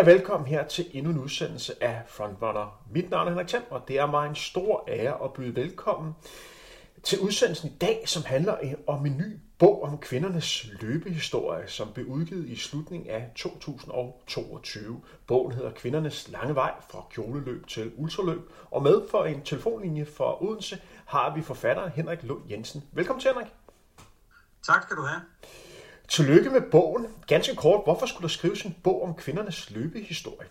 Og velkommen her til endnu en udsendelse af Frontrunner. Mit navn er Henrik Thiem, og det er mig en stor ære at byde velkommen til udsendelsen i dag, som handler om en ny bog om kvindernes løbehistorie, som blev udgivet i slutningen af 2022. Bogen hedder Kvindernes lange vej fra kjoleløb til ultraløb, og med for en telefonlinje fra Odense har vi forfatter Henrik Lund Jensen. Velkommen til, Henrik. Tak skal du have. Tillykke med bogen. Ganske kort, hvorfor skulle der skrives en bog om kvindernes løbehistorie?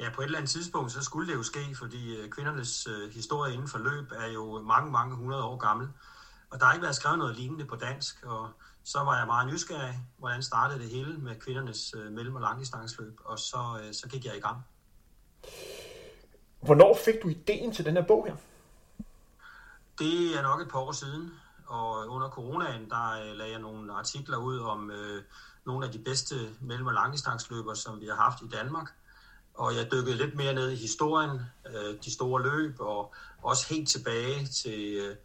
Ja, på et eller andet tidspunkt, så skulle det jo ske, fordi øh, kvindernes øh, historie inden for løb er jo mange, mange hundrede år gammel. Og der har ikke været skrevet noget lignende på dansk, og så var jeg meget nysgerrig, hvordan startede det hele med kvindernes øh, mellem- og langdistansløb, og så, øh, så gik jeg i gang. Hvornår fik du ideen til den her bog her? Det er nok et par år siden, og under coronaen, der øh, lagde jeg nogle artikler ud om øh, nogle af de bedste mellem- og langdistansløber, som vi har haft i Danmark. Og jeg dykkede lidt mere ned i historien, øh, de store løb, og også helt tilbage til, øh,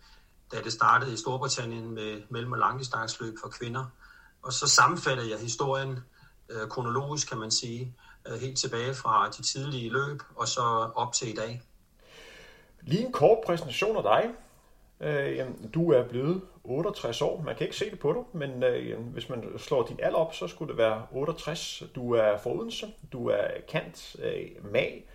da det startede i Storbritannien med mellem- og langdistansløb for kvinder. Og så sammenfattede jeg historien øh, kronologisk, kan man sige, øh, helt tilbage fra de tidlige løb, og så op til i dag. Lige en kort præsentation af dig. Øh, jamen, du er blevet 68 år. Man kan ikke se det på dig, men øh, jamen, hvis man slår din alder op, så skulle det være 68. Du er fra Odense. Du er kant øh, mag.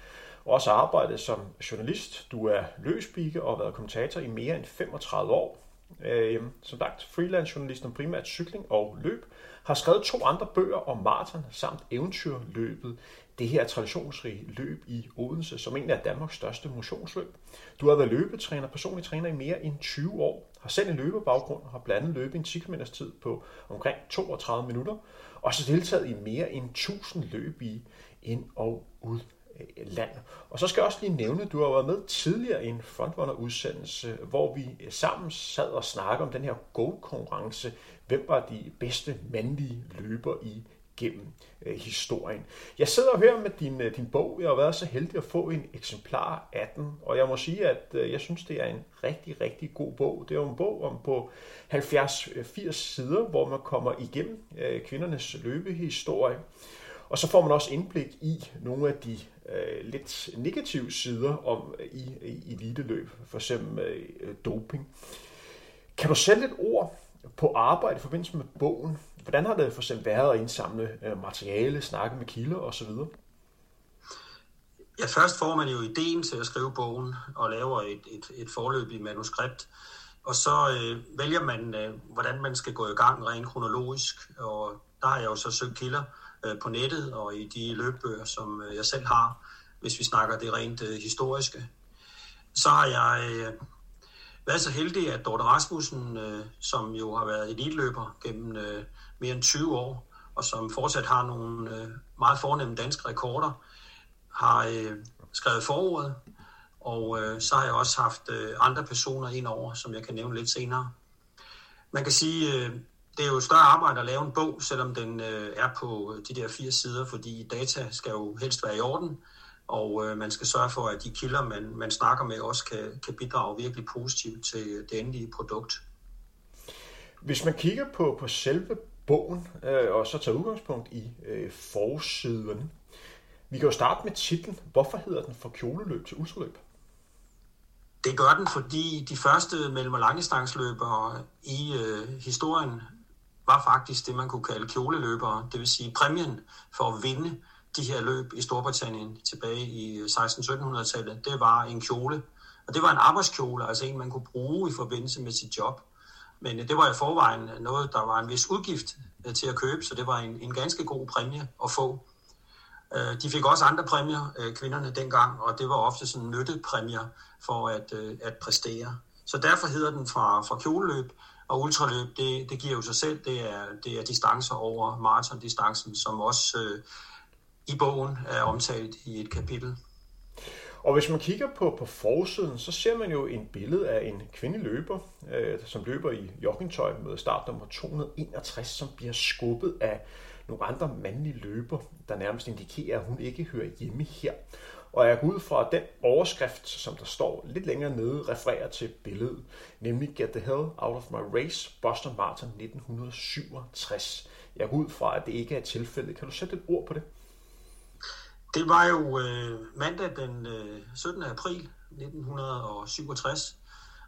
Også arbejdet som journalist. Du er løsbikke og har været kommentator i mere end 35 år. Øh, som sagt, freelance journalist om primært cykling og løb. Har skrevet to andre bøger om maraton samt eventyrløbet det her traditionsrige løb i Odense, som en af Danmarks største motionsløb. Du har været løbetræner, personlig træner i mere end 20 år, har selv en løbebaggrund og har blandt andet løbet en 10 km tid på omkring 32 minutter, og så deltaget i mere end 1000 løb i ind- og ud Øh, land. Og så skal jeg også lige nævne, at du har været med tidligere i en frontrunner-udsendelse, hvor vi øh, sammen sad og snakkede om den her go-konkurrence. Hvem var de bedste mandlige løber i gennem øh, historien. Jeg sidder og hører med din, øh, din bog. Jeg har været så heldig at få en eksemplar af den, og jeg må sige, at øh, jeg synes, det er en rigtig, rigtig god bog. Det er jo en bog om på 70-80 øh, sider, hvor man kommer igennem øh, kvindernes løbehistorie. Og så får man også indblik i nogle af de øh, lidt negative sider om øh, i, i eliteløb, for eksempel øh, doping. Kan du sætte et ord på arbejde i forbindelse med bogen? Hvordan har det for eksempel været at indsamle øh, materiale, snakke med kilder osv.? Ja, først får man jo ideen til at skrive bogen og laver et, et, et forløbigt manuskript. Og så øh, vælger man, øh, hvordan man skal gå i gang rent kronologisk. Og der har jeg jo så søgt kilder øh, Øh, på nettet og i de løbbøger, som øh, jeg selv har, hvis vi snakker det rent øh, historiske. Så har jeg øh, været så heldig, at Dorte Rasmussen, øh, som jo har været elitløber gennem øh, mere end 20 år, og som fortsat har nogle øh, meget fornemme danske rekorder, har øh, skrevet forordet, og øh, så har jeg også haft øh, andre personer ind over, som jeg kan nævne lidt senere. Man kan sige, øh, det er jo et større arbejde at lave en bog, selvom den øh, er på de der fire sider, fordi data skal jo helst være i orden, og øh, man skal sørge for, at de kilder, man, man snakker med, også kan, kan bidrage virkelig positivt til det endelige produkt. Hvis man kigger på, på selve bogen, øh, og så tager udgangspunkt i øh, forsiden, vi kan jo starte med titlen. Hvorfor hedder den fra kjoleløb til ultraløb? Det gør den, fordi de første mellem- og langdistansløbere i øh, historien var faktisk det, man kunne kalde kjoleløbere. Det vil sige præmien for at vinde de her løb i Storbritannien tilbage i øh, 16-1700-tallet, det var en kjole. Og det var en arbejdskjole, altså en, man kunne bruge i forbindelse med sit job. Men øh, det var i forvejen noget, der var en vis udgift øh, til at købe, så det var en, en ganske god præmie at få. De fik også andre præmier, kvinderne dengang, og det var ofte sådan nyttepræmier for at, at præstere. Så derfor hedder den fra, fra kjoleløb, og ultraløb, det, det giver jo sig selv, det er, det er distancer over maratondistancen, som også øh, i bogen er omtalt i et kapitel. Og hvis man kigger på, på forsiden, så ser man jo en billede af en kvindelig løber, øh, som løber i joggingtøj med startnummer 261, som bliver skubbet af nogle andre mandlige løber, der nærmest indikerer, at hun ikke hører hjemme her. Og jeg går ud fra, at den overskrift, som der står lidt længere nede, refererer til billedet, nemlig Get the Hell Out of My Race, Boston Marathon 1967. Jeg går ud fra, at det ikke er tilfældet. Kan du sætte et ord på det? Det var jo øh, mandag den øh, 17. april 1967.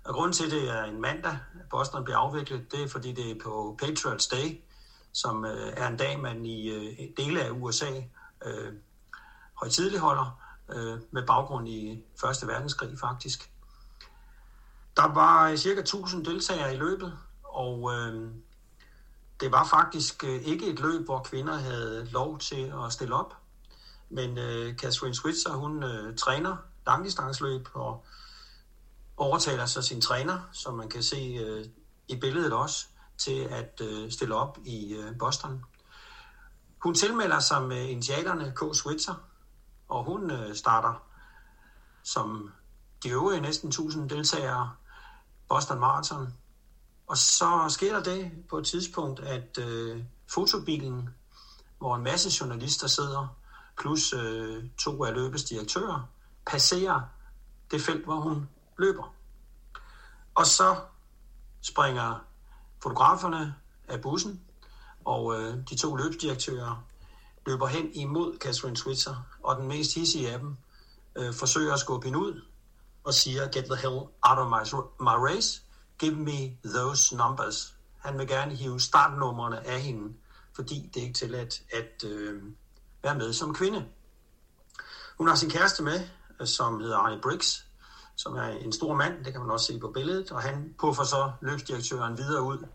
Og grunden til, at det er en mandag, Boston bliver afviklet, det er, fordi det er på Patriots Day, som øh, er en dag, man i øh, dele af USA øh, højtidligholder. holder, øh, med baggrund i Første Verdenskrig faktisk. Der var cirka 1000 deltagere i løbet, og øh, det var faktisk øh, ikke et løb, hvor kvinder havde lov til at stille op. Men øh, Catherine Switzer, hun øh, træner langdistansløb og overtaler så sin træner, som man kan se øh, i billedet også, til at øh, stille op i øh, Boston. Hun tilmelder sig med initialerne K. Switzer, og hun øh, starter som de øvrige næsten 1000 deltagere Boston Marathon. Og så sker der det på et tidspunkt, at øh, fotobilen, hvor en masse journalister sidder, plus øh, to af løbets direktører, passerer det felt, hvor hun løber. Og så springer fotograferne af bussen, og øh, de to løbsdirektører løber hen imod Catherine Switzer, og den mest hissige af dem øh, forsøger at skubbe hende ud og siger, get the hell out of my, my race, give me those numbers. Han vil gerne hive startnummerne af hende, fordi det er ikke tilladt at øh, være med som kvinde. Hun har sin kæreste med, øh, som hedder Arne Briggs, som er en stor mand, det kan man også se på billedet, og han puffer så løbsdirektøren videre ud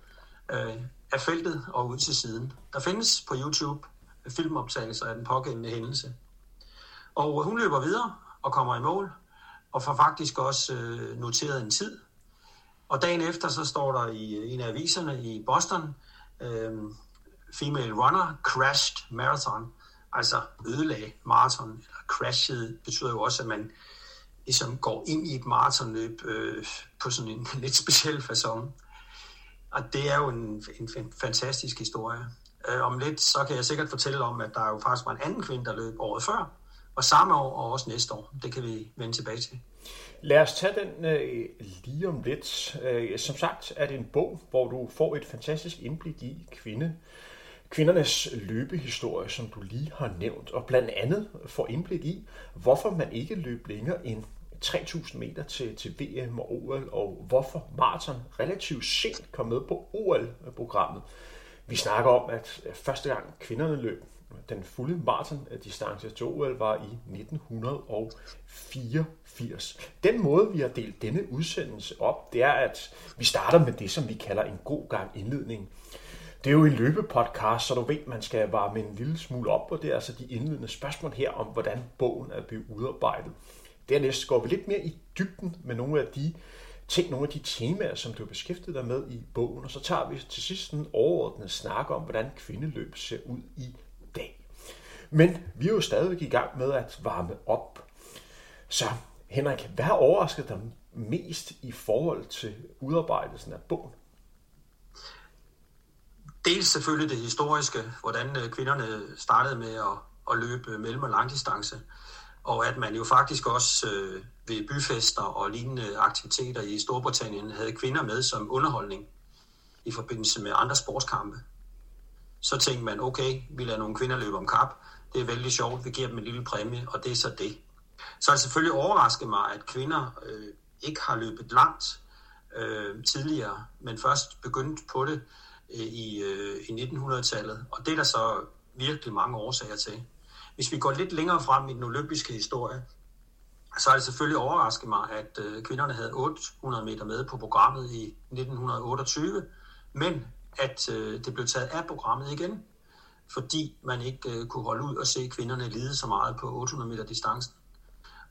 øh, af feltet og ud til siden. Der findes på YouTube filmoptagelser af den pågældende hændelse. Og hun løber videre og kommer i mål, og får faktisk også øh, noteret en tid. Og dagen efter, så står der i øh, en af aviserne i Boston, øh, Female Runner Crashed Marathon, altså ødelag maraton, eller crashed, betyder jo også, at man ligesom går ind i et maratonløb øh, på sådan en lidt speciel façon. Og det er jo en, en, en fantastisk historie. Øh, om lidt, så kan jeg sikkert fortælle om, at der jo faktisk var en anden kvinde, der løb året før, og samme år og også næste år. Det kan vi vende tilbage til. Lad os tage den øh, lige om lidt. Øh, som sagt er det en bog, hvor du får et fantastisk indblik i kvinde, kvindernes løbehistorie, som du lige har nævnt, og blandt andet får indblik i, hvorfor man ikke løb længere end 3.000 meter til, til VM og OL, og hvorfor maraton relativt sent kom med på OL-programmet. Vi snakker om, at øh, første gang kvinderne løb den fulde maraton-distance øh, til OL var i 1984. Den måde, vi har delt denne udsendelse op, det er, at vi starter med det, som vi kalder en god gang indledning. Det er jo en løbepodcast, så du ved, man skal varme en lille smule op på det, altså de indledende spørgsmål her om, hvordan bogen er blevet udarbejdet. Dernæst går vi lidt mere i dybden med nogle af de ting, nogle af de temaer, som du har beskæftiget dig med i bogen, og så tager vi til sidst en overordnet snak om, hvordan kvindeløb ser ud i dag. Men vi er jo stadigvæk i gang med at varme op. Så Henrik, hvad har overrasket dig mest i forhold til udarbejdelsen af bogen? Dels selvfølgelig det historiske, hvordan øh, kvinderne startede med at, at løbe mellem- og langdistance, og at man jo faktisk også øh, ved byfester og lignende aktiviteter i Storbritannien havde kvinder med som underholdning i forbindelse med andre sportskampe. Så tænkte man, okay, vi lader nogle kvinder løbe om kap, det er vældig sjovt, vi giver dem en lille præmie, og det er så det. Så har det selvfølgelig overrasket mig, at kvinder øh, ikke har løbet langt øh, tidligere, men først begyndt på det øh, i, øh, i 1900-tallet, og det er der så virkelig mange årsager til. Hvis vi går lidt længere frem i den olympiske historie, så har det selvfølgelig overrasket mig, at øh, kvinderne havde 800 meter med på programmet i 1928, men at øh, det blev taget af programmet igen, fordi man ikke øh, kunne holde ud og se kvinderne lide så meget på 800 meter distancen.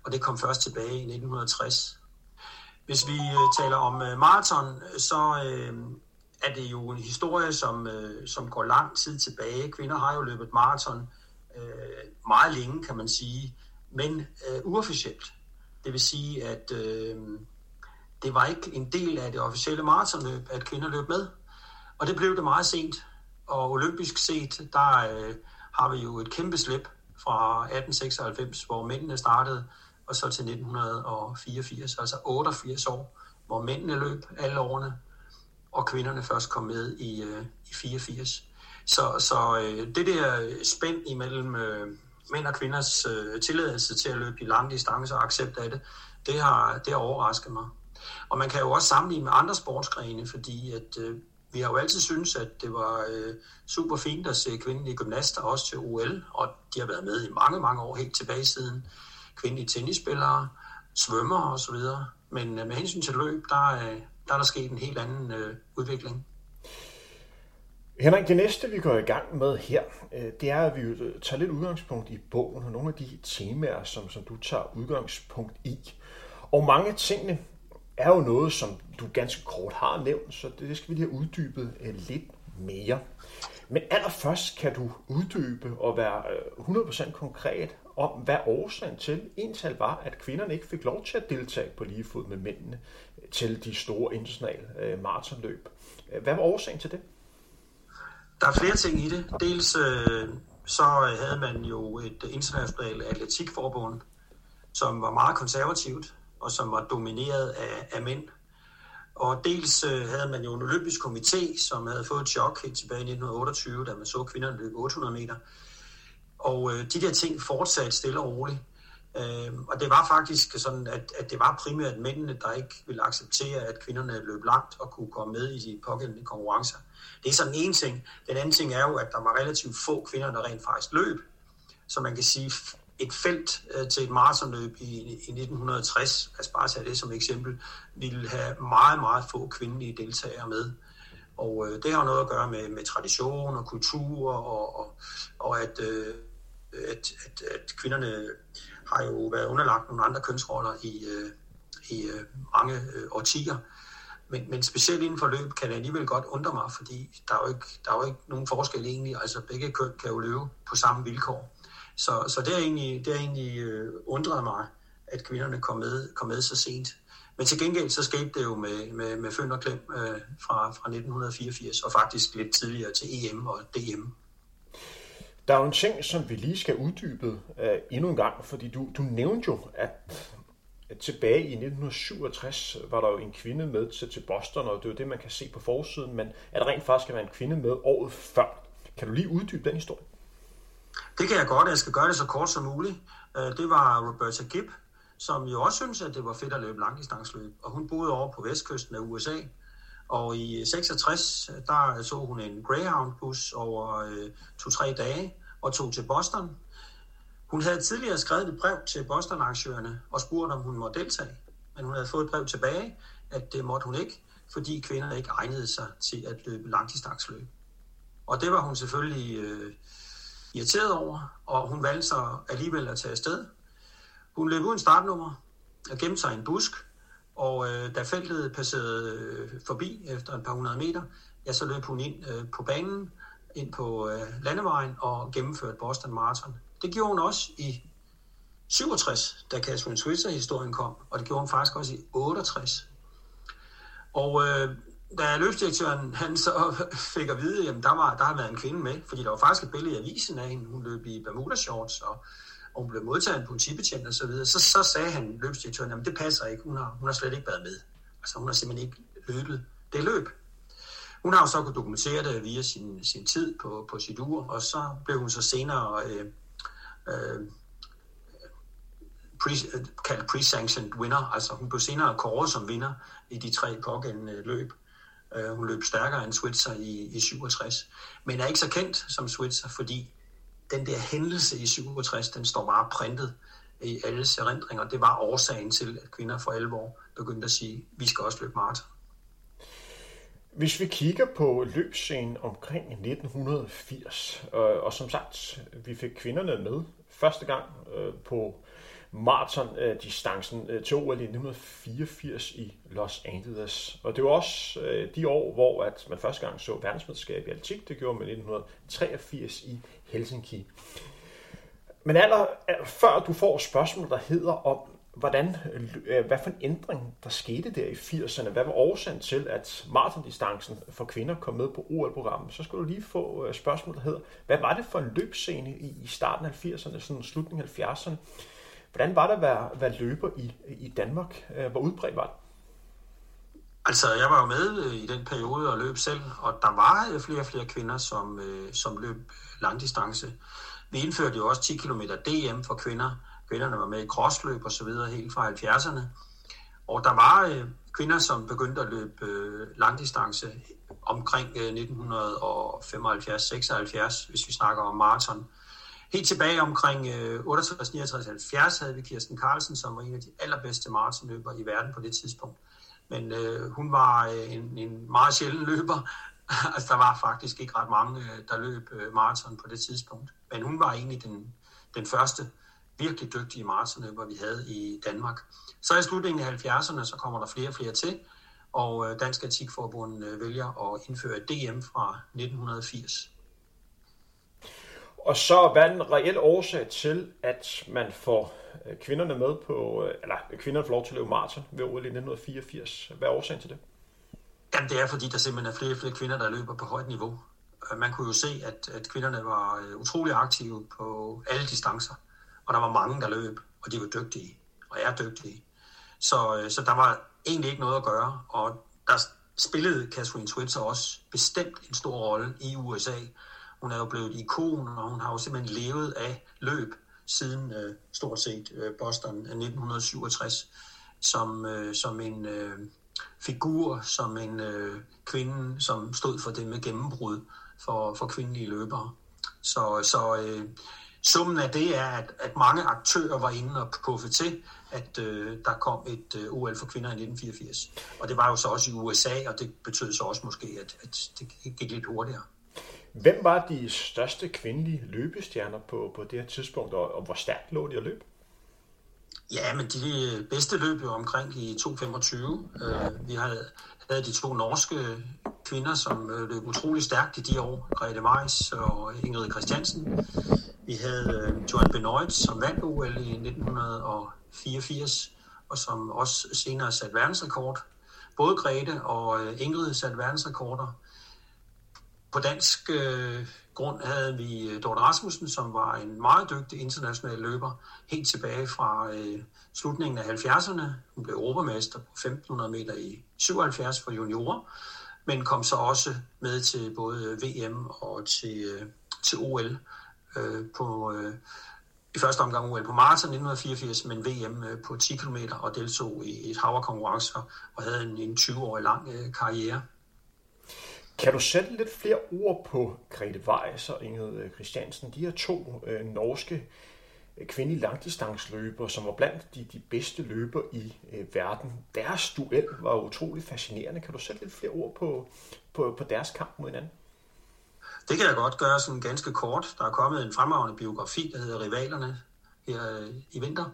Og det kom først tilbage i 1960. Hvis vi øh, taler om øh, maraton, så øh, er det jo en historie, som, øh, som går lang tid tilbage. Kvinder har jo løbet maraton øh, meget længe, kan man sige, men øh, uofficielt. Det vil sige, at øh, det var ikke en del af det officielle maratonløb, at kvinder løb med. Og det blev det meget sent. Og olympisk set, der øh, har vi jo et kæmpe slip fra 1896, hvor mændene startede, og så til 1984, altså 88 år, hvor mændene løb alle årene, og kvinderne først kom med i, øh, i 84. Så, så øh, det der spænd imellem øh, mænd og kvinders øh, tilladelse til at løbe de lange distancer og accept af det, det har, det har overrasket mig. Og man kan jo også sammenligne med andre sportsgrene, fordi at, øh, vi har jo altid syntes, at det var øh, super fint at se kvindelige gymnaster også til OL, og de har været med i mange, mange år helt tilbage siden. Kvindelige tennisspillere, svømmer osv. Men øh, med hensyn til løb, der, øh, der er der sket en helt anden øh, udvikling. Henrik, det næste vi går i gang med her, øh, det er, at vi øh, tager lidt udgangspunkt i bogen og nogle af de temaer, som, som du tager udgangspunkt i. Og mange af tingene er jo noget, som du ganske kort har nævnt, så det skal vi lige have uddybet øh, lidt mere. Men allerførst kan du uddybe og være 100% konkret om, hvad årsagen til ental var, at kvinderne ikke fik lov til at deltage på lige fod med mændene til de store internationale maratonløb. Hvad var årsagen til det? Der er flere ting i det. Dels øh, så øh, havde man jo et internationalt atletikforbund, som var meget konservativt, og som var domineret af, af mænd. Og dels øh, havde man jo en olympisk komité, som havde fået et chok helt tilbage i 1928, da man så kvinderne løbe 800 meter. Og øh, de der ting fortsatte stille og roligt. Øh, og det var faktisk sådan, at, at det var primært mændene, der ikke ville acceptere, at kvinderne løb langt og kunne komme med i de pågældende konkurrencer. Det er sådan en ting. Den anden ting er jo, at der var relativt få kvinder, der rent faktisk løb. Så man kan sige, et felt øh, til et maratonløb i, i 1960, lad os bare tage det som eksempel, ville have meget, meget få kvindelige deltagere med. Og øh, det har noget at gøre med, med tradition og kultur, og, og, og at, øh, at, at, at kvinderne har jo været underlagt nogle andre kønsroller i, øh, i øh, mange øh, årtier. Men, men specielt inden for løb kan det alligevel godt undre mig, fordi der er jo ikke, der er jo ikke nogen forskel egentlig. Altså begge køn kan jo løbe på samme vilkår. Så, så det har egentlig, det har egentlig øh, undret mig, at kvinderne kom med, kom med så sent. Men til gengæld så skete det jo med, med, med Føn og Klem øh, fra, fra 1984, og faktisk lidt tidligere til EM og DM. Der er jo en ting, som vi lige skal uddybe øh, endnu en gang, fordi du, du nævnte jo, at, tilbage i 1967 var der jo en kvinde med til, til Boston, og det er jo det, man kan se på forsiden, men at der rent faktisk skal være en kvinde med året før. Kan du lige uddybe den historie? Det kan jeg godt, jeg skal gøre det så kort som muligt. Øh, det var Roberta Gibb, som jo også synes, at det var fedt at løbe langdistansløb. Og hun boede over på vestkysten af USA. Og i 66, der så hun en Greyhound-bus over øh, to-tre dage og tog til Boston. Hun havde tidligere skrevet et brev til Boston-arrangørerne og spurgt, om hun måtte deltage. Men hun havde fået et brev tilbage, at det måtte hun ikke, fordi kvinder ikke egnede sig til at løbe langdistansløb. Og det var hun selvfølgelig øh, irriteret over, og hun valgte sig alligevel at tage afsted. Hun løb uden startnummer og gemte sig i en busk, og øh, da feltet passerede øh, forbi efter et par hundrede meter, ja, så løb hun ind øh, på banen, ind på øh, landevejen og gennemførte Boston Marathon. Det gjorde hun også i 67, da Catherine Switzer-historien kom, og det gjorde hun faktisk også i 68. Og øh, da løbsdirektøren han så fik at vide, at der, var, der har været en kvinde med, fordi der var faktisk et billede i avisen af hende, hun løb i Bermuda shorts, og, og hun blev modtaget en politibetjent og så videre, så, så sagde han løbsdirektøren, at det passer ikke, hun har, hun har slet ikke været med. Altså hun har simpelthen ikke løbet det løb. Hun har jo så kunnet dokumentere det via sin, sin tid på, på sit ur, og så blev hun så senere øh, øh, pre, øh, kaldt pre-sanctioned winner, altså hun blev senere kåret som vinder i de tre pågældende løb. Øh, hun løb stærkere end Switzer i, i 67, men er ikke så kendt som Switzer, fordi den der hændelse i 67, den står bare printet i alles erindringer. Det var årsagen til, at kvinder for alvor begyndte at sige, vi skal også løbe maraton. Hvis vi kigger på løbsscenen omkring 1980, øh, og som sagt, vi fik kvinderne med første gang øh, på maratondistancen øh, til OL i 1984 i Los Angeles. Og det var også øh, de år, hvor at man første gang så verdensmesterskab i atletik. Det gjorde man i 1983 i Helsinki. Men aller, øh, før du får spørgsmål, der hedder om, hvordan, øh, hvad for en ændring der skete der i 80'erne, hvad var årsagen til, at maratondistancen for kvinder kom med på OL-programmet, så skulle du lige få øh, spørgsmål, der hedder, hvad var det for en løbscene i starten af 80'erne, sådan slutningen af 70'erne, Hvordan var det at være, være løber i, i Danmark? Øh, hvor udbredt var det? Altså, jeg var jo med i den periode og løb selv, og der var flere og flere kvinder, som, som løb langdistance. Vi indførte jo også 10 km DM for kvinder. Kvinderne var med i crossløb og så videre helt fra 70'erne. Og der var øh, kvinder, som begyndte at løbe øh, langdistance omkring øh, 1975-76, hvis vi snakker om maraton. Helt tilbage omkring øh, 68, 69, 70 havde vi Kirsten Carlsen, som var en af de allerbedste maratonløbere i verden på det tidspunkt. Men øh, hun var øh, en, en meget sjælden løber. altså, der var faktisk ikke ret mange, øh, der løb øh, maraton på det tidspunkt. Men hun var egentlig den, den første virkelig dygtige maratonløber, vi havde i Danmark. Så i slutningen af 70'erne, så kommer der flere og flere til, og øh, Dansk Etikforbund øh, vælger at indføre DM fra 1980. Og så hvad er den reelle årsag til, at man får øh, kvinderne med på, eller kvinderne får lov til at løbe maraton ved OL i 1984? Hvad er årsagen til det? Jamen det er fordi, der simpelthen er flere og flere kvinder, der løber på højt niveau. Man kunne jo se, at, at kvinderne var utrolig aktive på alle distancer, og der var mange, der løb, og de var dygtige, og er dygtige. Så, øh, så der var egentlig ikke noget at gøre, og der spillede Catherine Switzer også bestemt en stor rolle i USA, hun er jo blevet ikon, og hun har jo simpelthen levet af løb siden øh, stort set øh, Boston 1967 som, øh, som en øh, figur, som en øh, kvinde, som stod for det med gennembrud for, for kvindelige løbere. Så, så øh, summen af det er, at, at mange aktører var inde og puffe til, at øh, der kom et øh, OL for kvinder i 1984. Og det var jo så også i USA, og det betød så også måske, at, at det gik lidt hurtigere. Hvem var de største kvindelige løbestjerner på, på det her tidspunkt, og, og hvor stærkt lå de at løbe? Ja, men de bedste løb jo omkring i 2.25. Øh, vi havde, havde de to norske kvinder, som øh, løb utrolig stærkt i de år. Grete Weiss og Ingrid Christiansen. Vi havde øh, Joan Benoit, som vandt OL i 1984, og som også senere satte verdensrekord. Både Grete og øh, Ingrid satte verdensrekorder. På dansk øh, grund havde vi øh, Dorte Rasmussen, som var en meget dygtig international løber, helt tilbage fra øh, slutningen af 70'erne. Hun blev europamester på 1500 meter i 77 for juniorer, men kom så også med til både VM og til, øh, til OL øh, på... Øh, i første omgang OL på maraton 1984, men VM øh, på 10 km og deltog i et hav af konkurrencer og havde en, en 20-årig lang øh, karriere. Kan du sætte lidt flere ord på Grete Weiss og Ingrid øh, Christiansen? De her to øh, norske øh, kvindelige langdistansløber, som var blandt de, de bedste løber i øh, verden. Deres duel var utrolig fascinerende. Kan du sætte lidt flere ord på, på, på deres kamp mod hinanden? Det kan jeg godt gøre sådan ganske kort. Der er kommet en fremragende biografi, der hedder Rivalerne her øh, i vinter,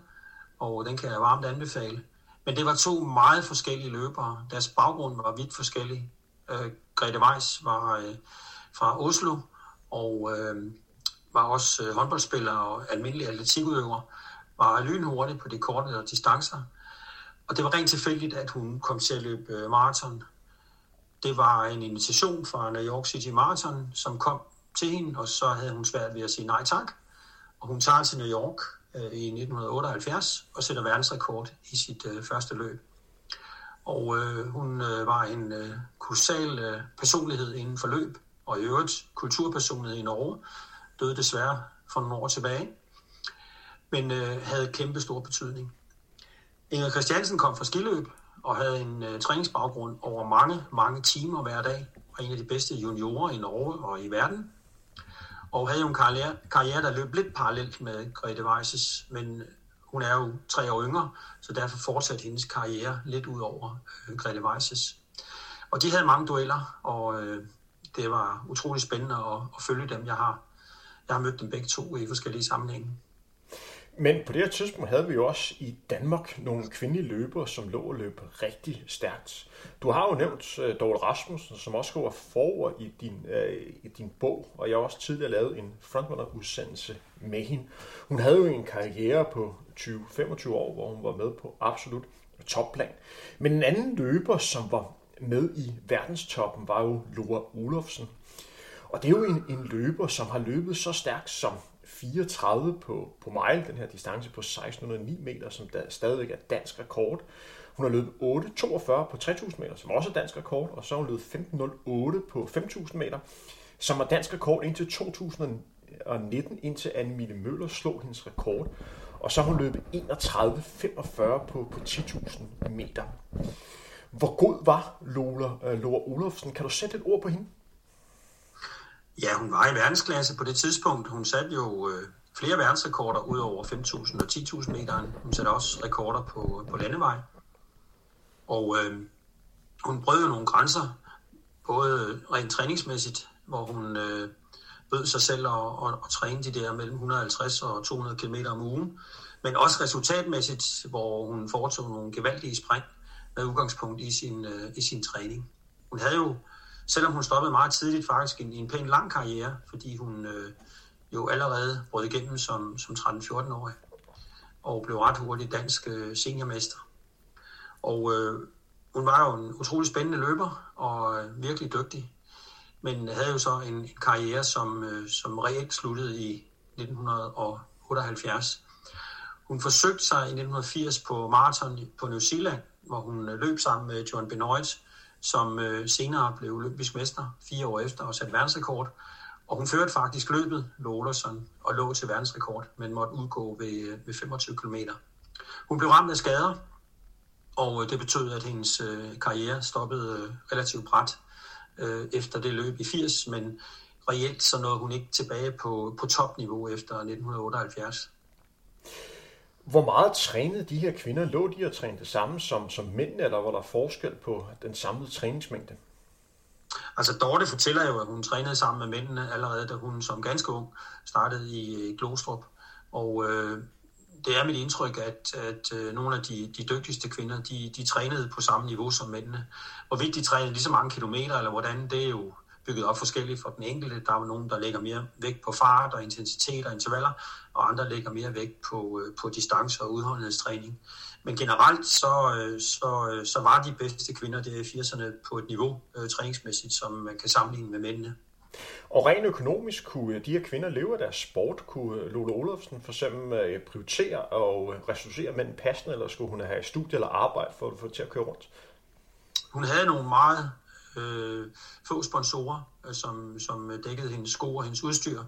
og den kan jeg varmt anbefale. Men det var to meget forskellige løbere. Deres baggrund var vidt forskellig. Øh, Grete Weiss var øh, fra Oslo, og øh, var også øh, håndboldspiller og almindelig atletikudøver, var lynhurtig på de korte og distancer. Og det var rent tilfældigt, at hun kom til at løbe øh, maraton. Det var en invitation fra New York City Marathon, som kom til hende, og så havde hun svært ved at sige nej tak. Og hun tager til New York øh, i 1978 og sætter verdensrekord i sit øh, første løb. Og øh, hun øh, var en øh, kursal øh, personlighed inden for løb, og i øvrigt kulturpersonlighed i Norge, døde desværre for nogle år tilbage, men øh, havde kæmpe stor betydning. Inger Christiansen kom fra skiløb og havde en øh, træningsbaggrund over mange, mange timer hver dag, og en af de bedste juniorer i Norge og i verden. Og havde jo en karriere, karriere der løb lidt parallelt med Grete Weisses, men hun er jo tre år yngre, så derfor fortsatte hendes karriere lidt ud over øh, Grete Weisses. Og de havde mange dueller, og øh, det var utrolig spændende at, at følge dem. Jeg har, jeg har mødt dem begge to i forskellige sammenhænge. Men på det her tidspunkt havde vi jo også i Danmark nogle kvindelige løbere, som lå og løb rigtig stærkt. Du har jo nævnt øh, uh, Dorte Rasmussen, som også skriver forord i din, uh, i din bog, og jeg har også tidligere lavet en frontrunner-udsendelse med hende. Hun havde jo en karriere på 20-25 år, hvor hun var med på absolut topplan. Men en anden løber, som var med i verdenstoppen, var jo Laura Olofsen. Og det er jo en, en løber, som har løbet så stærkt som 34 på, på mile, den her distance på 1609 meter, som da, stadigvæk er dansk rekord. Hun har løbet 8.42 på 3000 meter, som også er dansk rekord, og så har hun løbet 15.08 på 5.000 meter, som var dansk rekord indtil 2019, indtil Anne-Mille Møller slog hendes rekord. Og så har hun løbet 31.45 på, på 10.000 meter. Hvor god var Lola, øh, Lola Olofsen? Kan du sætte et ord på hende? Ja, hun var i verdensklasse på det tidspunkt. Hun satte jo øh, flere verdensrekorder ud over 5.000 og 10.000 meter. Hun satte også rekorder på, på landevej. Og øh, hun brød jo nogle grænser, både rent træningsmæssigt, hvor hun øh, bød sig selv at, at, at træne de der mellem 150 og 200 km om ugen, men også resultatmæssigt, hvor hun foretog nogle gevaldige spring med udgangspunkt i sin, øh, i sin træning. Hun havde jo, selvom hun stoppede meget tidligt, faktisk en, en pæn lang karriere, fordi hun øh, jo allerede brød igennem som, som 13-14-årig og blev ret hurtigt dansk øh, seniormester. Og øh, hun var jo en utrolig spændende løber og øh, virkelig dygtig, men havde jo så en, en karriere, som, øh, som reelt sluttede i 1978. Hun forsøgte sig i 1980 på maraton på New Zealand, hvor hun øh, løb sammen med John Benoit, som øh, senere blev olympisk mester fire år efter og satte verdensrekord. Og hun førte faktisk løbet, Lolerson, og lå til verdensrekord, men måtte udgå ved, øh, ved 25 km. Hun blev ramt af skader, og øh, det betød, at hendes øh, karriere stoppede øh, relativt bræt øh, efter det løb i 80, men reelt så nåede hun ikke tilbage på, på topniveau efter 1978. Hvor meget trænede de her kvinder? Lå de og trænede det samme som, som mænd, eller var der forskel på den samlede træningsmængde? Altså Dorte fortæller jo, at hun trænede sammen med mændene allerede, da hun som ganske ung startede i Glostrup. Og øh, det er mit indtryk, at, at øh, nogle af de, de dygtigste kvinder, de, de trænede på samme niveau som mændene. Hvorvidt de trænede lige så mange kilometer, eller hvordan, det er jo bygget op forskelligt for den enkelte. Der er nogen, der lægger mere vægt på fart og intensitet og intervaller, og andre lægger mere vægt på, øh, på distance og udholdenhedstræning. Men generelt så, øh, så, så var de bedste kvinder der i 80'erne på et niveau træningsmæssigt, som man kan sammenligne med mændene. Og rent økonomisk kunne øh, de her kvinder leve af deres sport. Kunne øh, Lola Olofsen for eksempel øh, prioritere og reducere mænd passende, eller skulle hun have studie eller arbejde for at få det til at køre rundt? Hun havde nogle meget øh, få sponsorer, som, som dækkede hendes sko og hendes udstyr.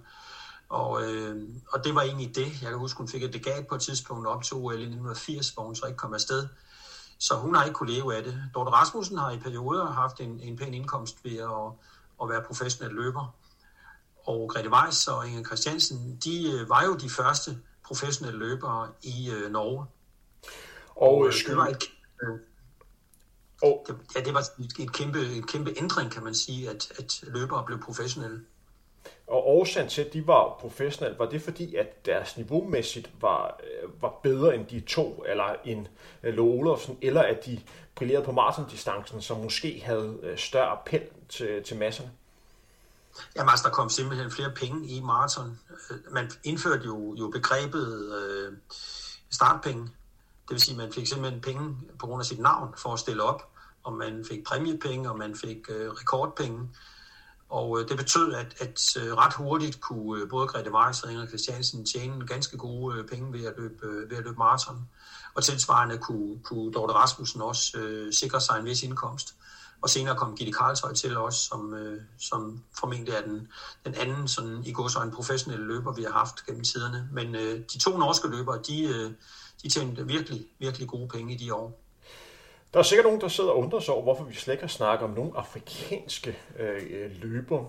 Og, øh, og det var egentlig det. Jeg kan huske, hun fik et legat på et tidspunkt op til OL i 1980, hvor hun så ikke kom afsted. Så hun har ikke kunne leve af det. Dorte Rasmussen har i perioder haft en, en pæn indkomst ved at at være professionel løber. Og Grete Weiss og Inge Christiansen, de øh, var jo de første professionelle løbere i øh, Norge. Og, og øh, det var et, øh, og, ja, det var et kæmpe, et kæmpe ændring, kan man sige, at, at løbere blev professionelle. Og årsagen til, at de var professionelle, var det fordi, at deres niveaumæssigt var, øh, var bedre end de to, eller end øh, Lo Olofsen, eller at de brillerede på maratondistancen, som måske havde øh, større appel til, til masserne? Jamen altså, der kom simpelthen flere penge i maraton. Man indførte jo, jo begrebet øh, startpenge. Det vil sige, at man fik simpelthen penge på grund af sit navn for at stille op, og man fik præmiepenge, og man fik øh, rekordpenge. Og øh, det betød, at, at øh, ret hurtigt kunne øh, både Grete Weiss og Inger Christiansen tjene ganske gode øh, penge ved at løbe, øh, ved at løbe maraton. Og tilsvarende kunne, kunne Dorte Rasmussen også øh, sikre sig en vis indkomst. Og senere kom Gitte Karlshøj til os, som, øh, som formentlig er den, den anden sådan, i går så en professionel løber, vi har haft gennem tiderne. Men øh, de to norske løbere, de, øh, de tjente virkelig, virkelig gode penge i de år. Der er sikkert nogen, der sidder og undrer sig over, hvorfor vi slet ikke har snakket om nogle afrikanske øh, løbere.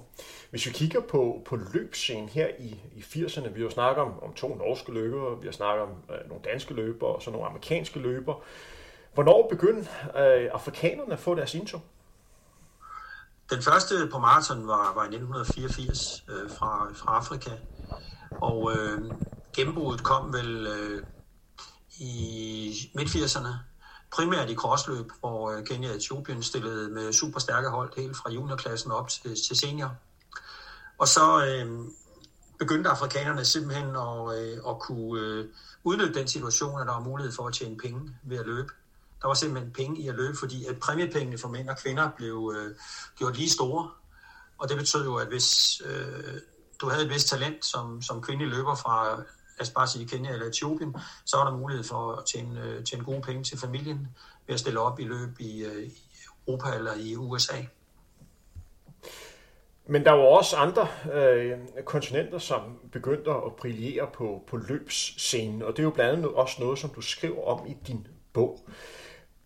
Hvis vi kigger på, på løbscenen her i, i 80'erne, vi har jo snakket om, om to norske løbere, vi har snakket om øh, nogle danske løbere og så nogle amerikanske løbere. Hvornår begyndte øh, afrikanerne at få deres indtog? Den første på maraton var, var i 1984 øh, fra, fra Afrika, og øh, gennembruddet kom vel øh, i midt-80'erne, primært i crossløb, hvor øh, Kenya og Etiopien stillede med super stærke hold helt fra juniorklassen op til, til senior. Og så øh, begyndte afrikanerne simpelthen at, øh, at kunne øh, udnytte den situation, at der var mulighed for at tjene penge ved at løbe der var simpelthen penge i at løbe, fordi at præmiepengene for mænd og kvinder blev øh, gjort lige store. Og det betød jo, at hvis øh, du havde et vist talent som, som kvindelig løber fra, lad os bare sige Kenya eller Etiopien, så var der mulighed for at tjene, øh, tjene gode penge til familien ved at stille op i løb i, øh, i Europa eller i USA. Men der var også andre øh, kontinenter, som begyndte at brillere på, på løbsscenen, og det er jo blandt andet også noget, som du skriver om i din bog.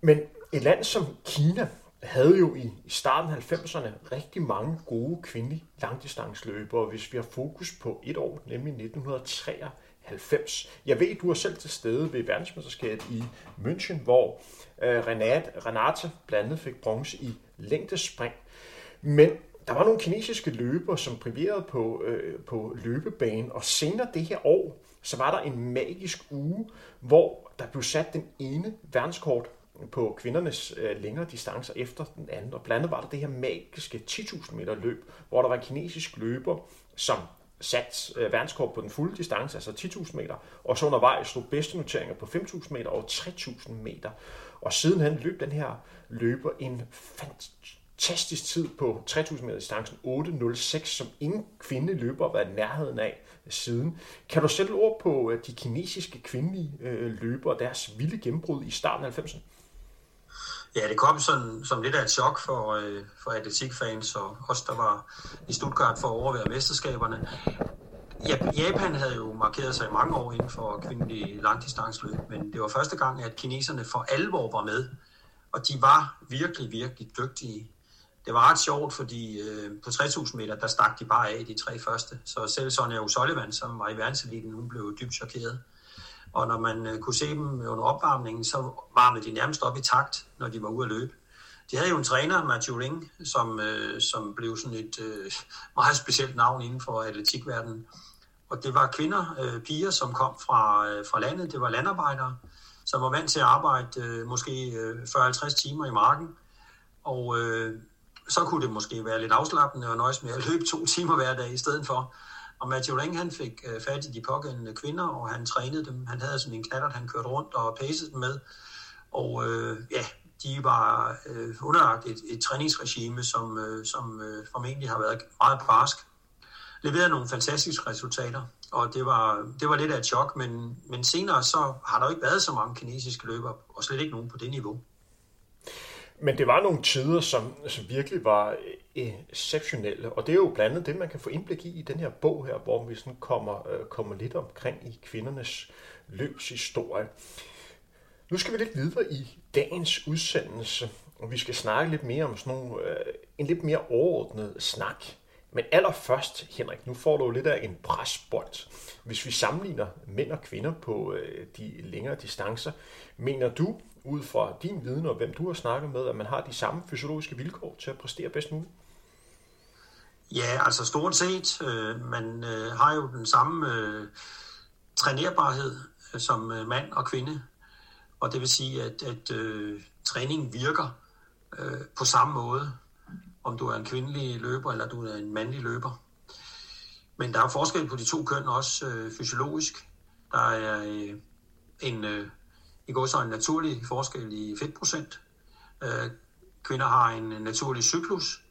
Men et land som Kina havde jo i, i starten af 90'erne rigtig mange gode kvindelige langdistansløbere, hvis vi har fokus på et år, nemlig 1993. Jeg ved, du er selv til stede ved verdensmesterskabet i München, hvor øh, Renate, Renate blandt andet fik bronze i længdespring. Men der var nogle kinesiske løbere, som priverede på, øh, på løbebanen, og senere det her år, så var der en magisk uge, hvor der blev sat den ene verdenskort på kvindernes øh, længere distancer efter den anden. Og blandt andet var der det her magiske 10.000 meter løb, hvor der var en kinesisk løber, som sat øh, verdenskort på den fulde distance, altså 10.000 meter, og så undervejs slog bedste noteringer på 5.000 meter og 3.000 meter. Og sidenhen løb den her løber en fantastisk tid på 3.000 meter distancen, 8.06, som ingen kvinde løber har været i nærheden af siden. Kan du sætte ord på øh, de kinesiske kvindelige øh, løbere og deres vilde gennembrud i starten af 90'erne? Ja, det kom sådan, som lidt af et chok for, øh, for atletikfans og os, der var i Stuttgart for at overvære mesterskaberne. Ja, Japan havde jo markeret sig i mange år inden for kvindelige langdistansløb, men det var første gang, at kineserne for alvor var med, og de var virkelig, virkelig dygtige. Det var ret sjovt, fordi øh, på 3000 meter, der stak de bare af de tre første. Så selv Sonja O'Sullivan, som var i verdenseliten, hun blev dybt chokeret. Og når man øh, kunne se dem under opvarmningen, så varmede de nærmest op i takt, når de var ude at løbe. De havde jo en træner, Matthew Ring, som, øh, som blev sådan et øh, meget specielt navn inden for atletikverdenen. Og det var kvinder, øh, piger, som kom fra, øh, fra landet. Det var landarbejdere, som var vant til at arbejde øh, måske øh, 40-50 timer i marken. Og øh, så kunne det måske være lidt afslappende og nøjes med at løbe to timer hver dag i stedet for. Og Matthew Ring, han fik øh, fat i de pågældende kvinder, og han trænede dem. Han havde sådan en knatter, han kørte rundt og pacede dem med. Og øh, ja, de var øh, underlagt et, et træningsregime, som, øh, som øh, formentlig har været meget barsk. Leverede nogle fantastiske resultater, og det var, det var lidt af et chok, men, men senere så har der jo ikke været så mange kinesiske løbere, og slet ikke nogen på det niveau. Men det var nogle tider, som, som virkelig var øh, exceptionelle, og det er jo blandt andet det, man kan få indblik i i den her bog her, hvor vi sådan kommer, øh, kommer lidt omkring i kvindernes løbshistorie. Nu skal vi lidt videre i dagens udsendelse, og vi skal snakke lidt mere om sådan nogle, øh, en lidt mere overordnet snak. Men allerførst, Henrik, nu får du lidt af en presbold. Hvis vi sammenligner mænd og kvinder på øh, de længere distancer, mener du, ud fra din viden og hvem du har snakket med, at man har de samme fysiologiske vilkår til at præstere bedst muligt? Ja, altså stort set. Øh, man øh, har jo den samme øh, trænerbarhed øh, som øh, mand og kvinde. Og det vil sige, at, at øh, træningen virker øh, på samme måde, om du er en kvindelig løber eller du er en mandlig løber. Men der er forskel på de to køn også øh, fysiologisk. Der er øh, en, øh, i går så en naturlig forskel i fedtprocent. Øh, kvinder har en naturlig cyklus,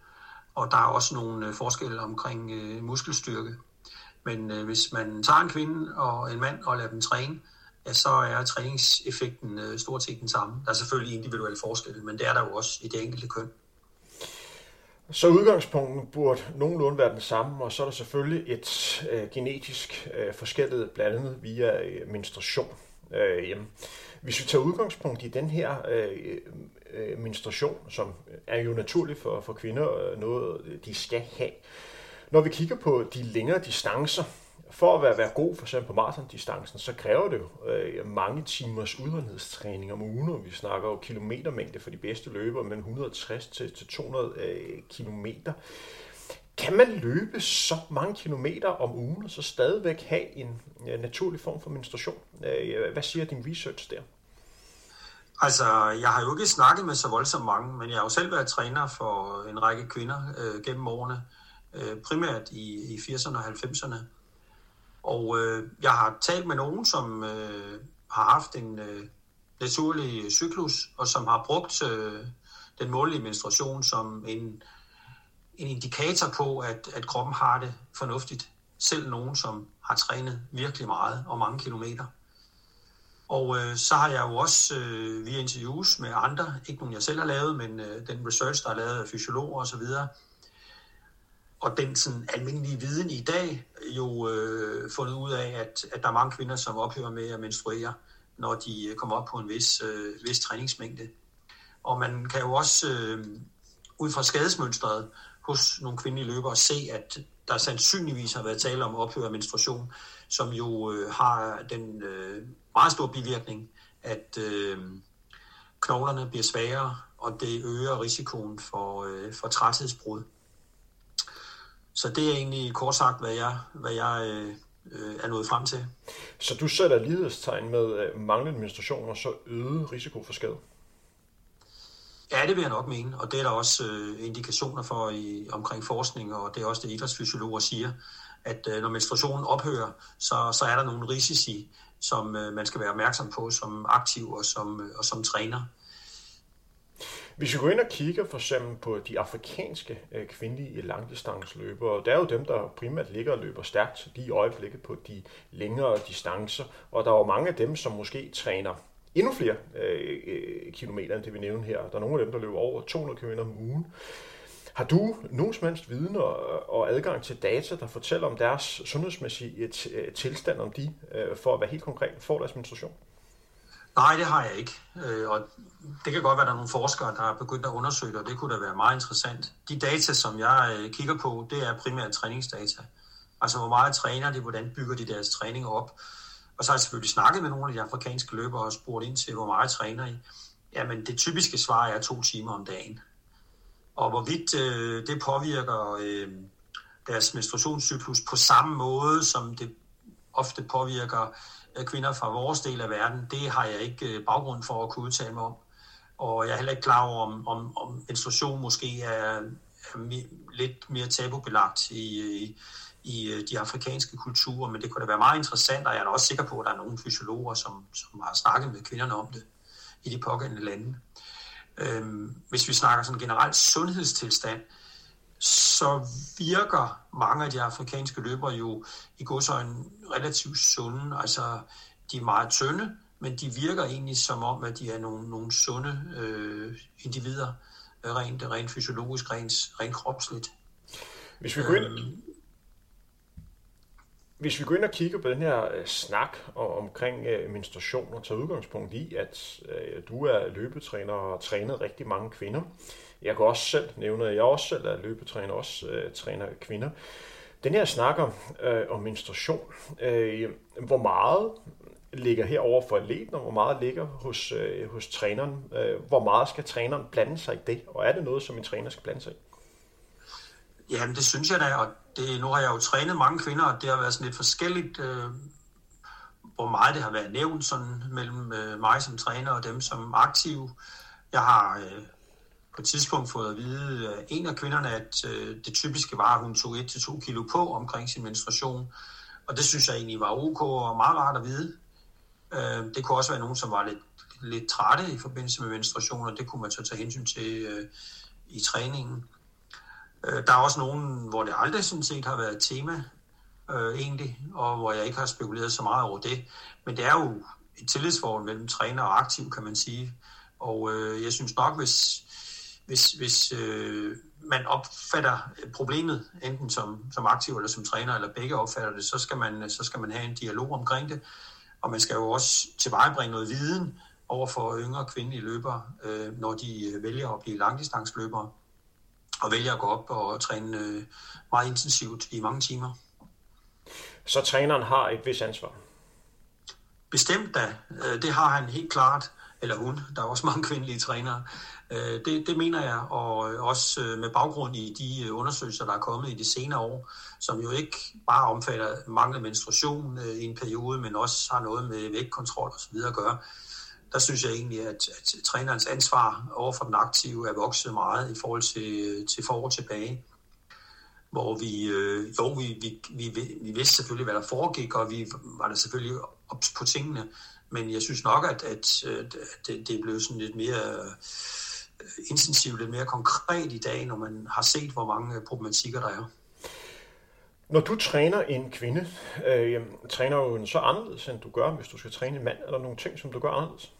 og der er også nogle øh, forskelle omkring øh, muskelstyrke. Men øh, hvis man tager en kvinde og en mand og lader dem træne, ja, så er træningseffekten øh, stort set den samme. Der er selvfølgelig individuelle forskelle, men det er der jo også i det enkelte køn. Så udgangspunktet burde nogenlunde være den samme, og så er der selvfølgelig et øh, genetisk øh, forskelligt blandt andet via øh, menstruation. Øh, hjemme. Hvis vi tager udgangspunkt i den her øh, øh, menstruation, som er jo naturligt for, for kvinder, øh, noget de skal have. Når vi kigger på de længere distancer, for at være, være god for eksempel på maratondistancen, så kræver det jo øh, mange timers udholdenhedstræning om ugen, og vi snakker jo kilometermængde for de bedste løbere, mellem 160 til, til 200 øh, kilometer. Kan man løbe så mange kilometer om ugen, og så stadigvæk have en øh, naturlig form for menstruation? Øh, hvad siger din research der? Altså, jeg har jo ikke snakket med så voldsomt mange, men jeg har jo selv været træner for en række kvinder øh, gennem årene, øh, primært i, i 80'erne og 90'erne. Og øh, jeg har talt med nogen, som øh, har haft en øh, naturlig cyklus, og som har brugt øh, den målige menstruation som en, en indikator på, at, at kroppen har det fornuftigt. Selv nogen, som har trænet virkelig meget og mange kilometer. Og øh, så har jeg jo også øh, via interviews med andre, ikke nogen jeg selv har lavet, men øh, den research, der er lavet af fysiologer osv., og den sådan almindelige viden i dag jo øh, fundet ud af, at, at der er mange kvinder, som ophører med at menstruere, når de øh, kommer op på en vis, øh, vis træningsmængde. Og man kan jo også øh, ud fra skadesmønstret hos nogle kvindelige løbere se, at der sandsynligvis har været tale om ophør af menstruation, som jo øh, har den øh, meget store bivirkning, at øh, knoglerne bliver svagere, og det øger risikoen for, øh, for træthedsbrud. Så det er egentlig kort sagt, hvad jeg, hvad jeg øh, øh er nået frem til. Så du sætter lighedstegn med øh, manglende menstruation og så øget risiko for skade? Ja, det vil jeg nok mene, og det er der også øh, indikationer for i, omkring forskning, og det er også det idrætsfysiologer siger, at øh, når menstruationen ophører, så, så er der nogle risici, som øh, man skal være opmærksom på som aktiv og som, øh, og som træner. Hvis vi går ind og kigger for eksempel på de afrikanske øh, kvindelige langdistanceløbere, det er jo dem, der primært ligger og løber stærkt lige i øjeblikket på de længere distancer, og der er jo mange af dem, som måske træner endnu flere øh, øh, kilometer, end det vi nævner her. Der er nogle af dem, der løber over 200 km om ugen. Har du nogen som helst viden og, og adgang til data, der fortæller om deres sundhedsmæssige øh, øh, tilstand, om de, øh, for at være helt konkret, får deres menstruation? Nej, det har jeg ikke. Øh, og det kan godt være, at der er nogle forskere, der har begyndt at undersøge det, og det kunne da være meget interessant. De data, som jeg kigger på, det er primært træningsdata. Altså, hvor meget træner de, hvordan bygger de deres træning op, og så har jeg selvfølgelig snakket med nogle af de afrikanske løbere og spurgt ind til, hvor meget træner I? Jamen, det typiske svar er to timer om dagen. Og hvorvidt øh, det påvirker øh, deres menstruationscyklus på samme måde, som det ofte påvirker øh, kvinder fra vores del af verden, det har jeg ikke øh, baggrund for at kunne udtale mig om. Og jeg er heller ikke klar over, om, om, om menstruation måske er, er lidt mere tabubelagt i, i, i øh, de afrikanske kulturer, men det kunne da være meget interessant, og jeg er også sikker på, at der er nogle fysiologer, som, som har snakket med kvinderne om det i de pågældende lande. Øhm, hvis vi snakker sådan generelt sundhedstilstand, så virker mange af de afrikanske løbere jo i godsøjne relativt sunde. Altså, de er meget tynde, men de virker egentlig som om, at de er nogle, nogle sunde øh, individer, rent, rent fysiologisk, rent, rent kropsligt. Hvis vi går ind, øhm, hvis vi går ind og kigger på den her øh, snak og, omkring øh, menstruation og tager udgangspunkt i, at øh, du er løbetræner og har trænet rigtig mange kvinder. Jeg kan også selv nævne, at jeg også selv er løbetræner, også øh, træner kvinder. Den her snakker øh, om menstruation. Øh, hvor meget ligger herover for atleten, og hvor meget ligger hos, øh, hos træneren? Øh, hvor meget skal træneren blande sig i det? Og er det noget, som en træner skal blande sig i? Jamen, det synes jeg da, og det, nu har jeg jo trænet mange kvinder, og det har været sådan lidt forskelligt, øh, hvor meget det har været nævnt sådan, mellem øh, mig som træner og dem som aktiv. Jeg har øh, på et tidspunkt fået at vide af en af kvinderne, at øh, det typiske var, at hun tog 1-2 kilo på omkring sin menstruation. Og det synes jeg egentlig var ok og meget rart at vide. Øh, det kunne også være nogen, som var lidt, lidt trætte i forbindelse med menstruation, og det kunne man så tage hensyn til øh, i træningen. Øh, der er også nogen, hvor det aldrig sådan set har været et tema, øh, egentlig, og hvor jeg ikke har spekuleret så meget over det. Men det er jo et tillidsforhold mellem træner og aktiv, kan man sige. Og øh, jeg synes nok, hvis, hvis, hvis øh, man opfatter problemet, enten som, som aktiv eller som træner, eller begge opfatter det, så skal, man, så skal man have en dialog omkring det. Og man skal jo også tilvejebringe noget viden over for yngre kvindelige løbere, øh, når de øh, vælger at blive langdistansløbere og vælger at gå op og træne øh, meget intensivt i mange timer. Så træneren har et vis ansvar? Bestemt da. Øh, det har han helt klart, eller hun. Der er også mange kvindelige trænere. Øh, det, det mener jeg, og også med baggrund i de undersøgelser, der er kommet i de senere år, som jo ikke bare omfatter manglende menstruation i en periode, men også har noget med vægtkontrol osv. at gøre der synes jeg egentlig, at, at trænerens ansvar over for den aktive er vokset meget i forhold til, til forår tilbage. Hvor vi, øh, jo, vi, vi, vi, vi vidste selvfølgelig, hvad der foregik, og vi var der selvfølgelig ops på tingene. Men jeg synes nok, at, at, at det, det er blevet sådan lidt mere øh, intensivt, lidt mere konkret i dag, når man har set, hvor mange øh, problematikker der er. Når du træner en kvinde, øh, træner du så anderledes, end du gør, hvis du skal træne en mand? Er der nogle ting, som du gør anderledes?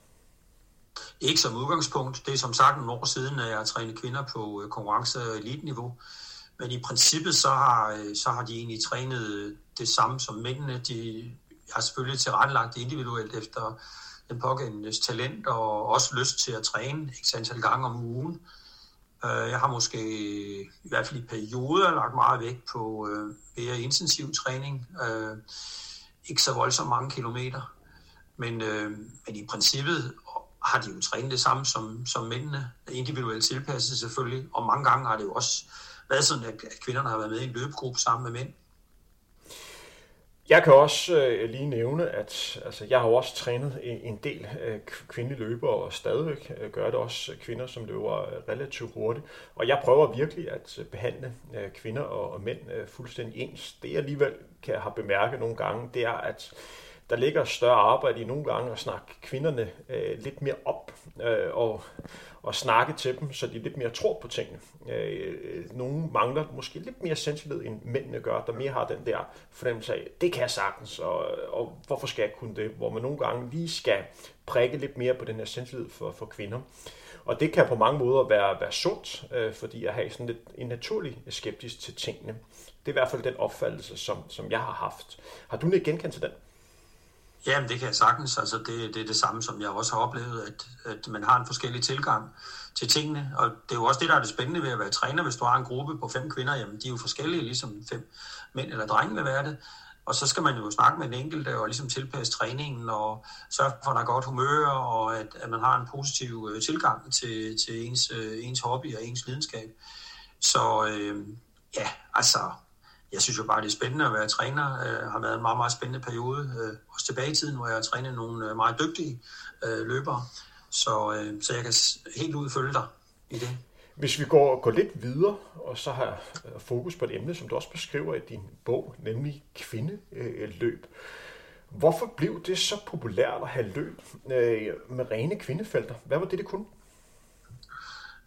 Ikke som udgangspunkt. Det er som sagt nogle år siden, at jeg har trænet kvinder på øh, konkurrence- og elitniveau. men i princippet så har, øh, så har de egentlig trænet det samme som mændene. De har selvfølgelig tilrettelagt det individuelt efter den pågældendes talent og også lyst til at træne x antal gange om ugen. Øh, jeg har måske i hvert fald i perioder lagt meget vægt på øh, mere intensiv træning. Øh, ikke så voldsomt mange kilometer. Men, men i princippet har de jo trænet det samme som, som mændene. Individuelt tilpasset selvfølgelig. Og mange gange har det jo også været sådan, at kvinderne har været med i en løbegruppe sammen med mænd. Jeg kan også øh, lige nævne, at altså, jeg har også trænet en, del øh, kvindelige løbere, og stadigvæk øh, gør det også øh, kvinder, som løber øh, relativt hurtigt. Og jeg prøver virkelig at øh, behandle øh, kvinder og, og mænd øh, fuldstændig ens. Det jeg alligevel kan have bemærket nogle gange, det er, at der ligger større arbejde i nogle gange at snakke kvinderne øh, lidt mere op øh, og, og snakke til dem, så de lidt mere tror på tingene. Øh, øh, nogle mangler måske lidt mere selvtillid, end mændene gør, der mere har den der fornemmelse af, det kan jeg sagtens, og, og hvorfor skal jeg kunne det? Hvor man nogle gange lige skal prikke lidt mere på den her selvtillid for, for kvinder. Og det kan på mange måder være, være sundt, øh, fordi jeg har sådan lidt en naturlig skeptisk til tingene. Det er i hvert fald den opfattelse, som, som jeg har haft. Har du noget genkendt til den? Jamen, det kan jeg sagtens. Altså, det, det er det samme, som jeg også har oplevet, at, at man har en forskellig tilgang til tingene. Og det er jo også det, der er det spændende ved at være træner. Hvis du har en gruppe på fem kvinder, jamen, de er jo forskellige, ligesom fem mænd eller drenge vil være det. Og så skal man jo snakke med den enkelte og ligesom tilpasse træningen og sørge for, at der er godt humør og at, at man har en positiv øh, tilgang til, til ens, øh, ens hobby og ens lidenskab. Så øh, ja, altså jeg synes jo bare, det er spændende at være træner. Øh, har været en meget, meget spændende periode. Øh, også tilbage i tiden, hvor jeg har trænet nogle øh, meget dygtige øh, løbere. Så, øh, så jeg kan helt ud følge dig i det. Hvis vi går, går lidt videre, og så har fokus på et emne, som du også beskriver i din bog, nemlig kvindeløb. Øh, Hvorfor blev det så populært at have løb øh, med rene kvindefelter? Hvad var det, det kunne?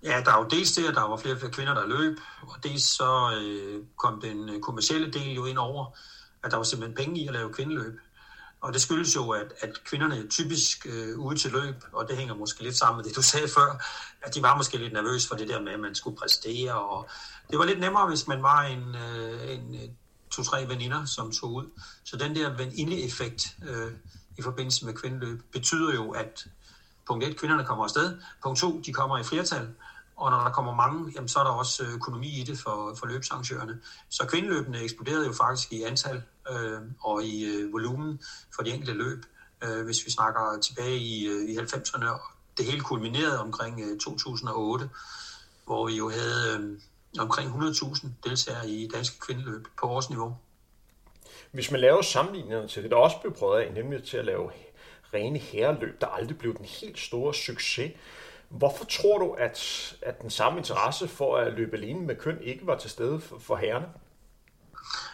Ja, der er jo dels det, at der var flere og flere kvinder, der løb, og dels så øh, kom den øh, kommercielle del jo ind over, at der var simpelthen penge i at lave kvindeløb. Og det skyldes jo, at, at kvinderne er typisk øh, ude til løb, og det hænger måske lidt sammen med det, du sagde før, at de var måske lidt nervøse for det der med, at man skulle præstere. Og det var lidt nemmere, hvis man var en, øh, en øh, to-tre veninder, som tog ud. Så den der veninde-effekt øh, i forbindelse med kvindeløb betyder jo, at punkt 1, kvinderne kommer afsted, punkt 2, de kommer i flertal, og når der kommer mange, jamen, så er der også øh, økonomi i det for, for løbsarrangørerne. Så kvindeløbene eksploderede jo faktisk i antal øh, og i øh, volumen for de enkelte løb, øh, hvis vi snakker tilbage i, øh, i 90'erne. Det hele kulminerede omkring øh, 2008, hvor vi jo havde øh, omkring 100.000 deltagere i danske kvindeløb på årsniveau. Hvis man laver sammenligningerne til det, der også blev prøvet af, nemlig til at lave rene herreløb, der aldrig blev den helt store succes, Hvorfor tror du, at, at den samme interesse for at løbe alene med køn ikke var til stede for, for herrene?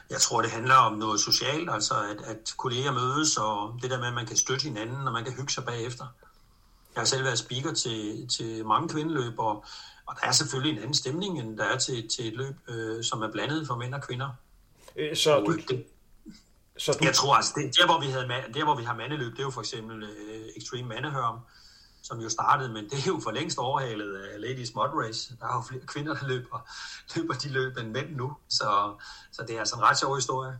Jeg tror, det handler om noget socialt, altså at, at kolleger mødes, og det der med, at man kan støtte hinanden, og man kan hygge sig bagefter. Jeg har selv været speaker til, til mange kvindeløb, og, og der er selvfølgelig en anden stemning, end der er til, til et løb, øh, som er blandet for mænd og kvinder. Øh, så du, det, så du... Jeg tror altså, det, der, hvor vi havde, der hvor vi har mandeløb, det er jo for eksempel øh, Extreme Mandehørm, som jo startede, men det er jo for længst overhalet af Ladies Mod Race. Der er jo flere kvinder, der løber, løber de løb end mænd nu, så, så det er altså en ret sjov historie.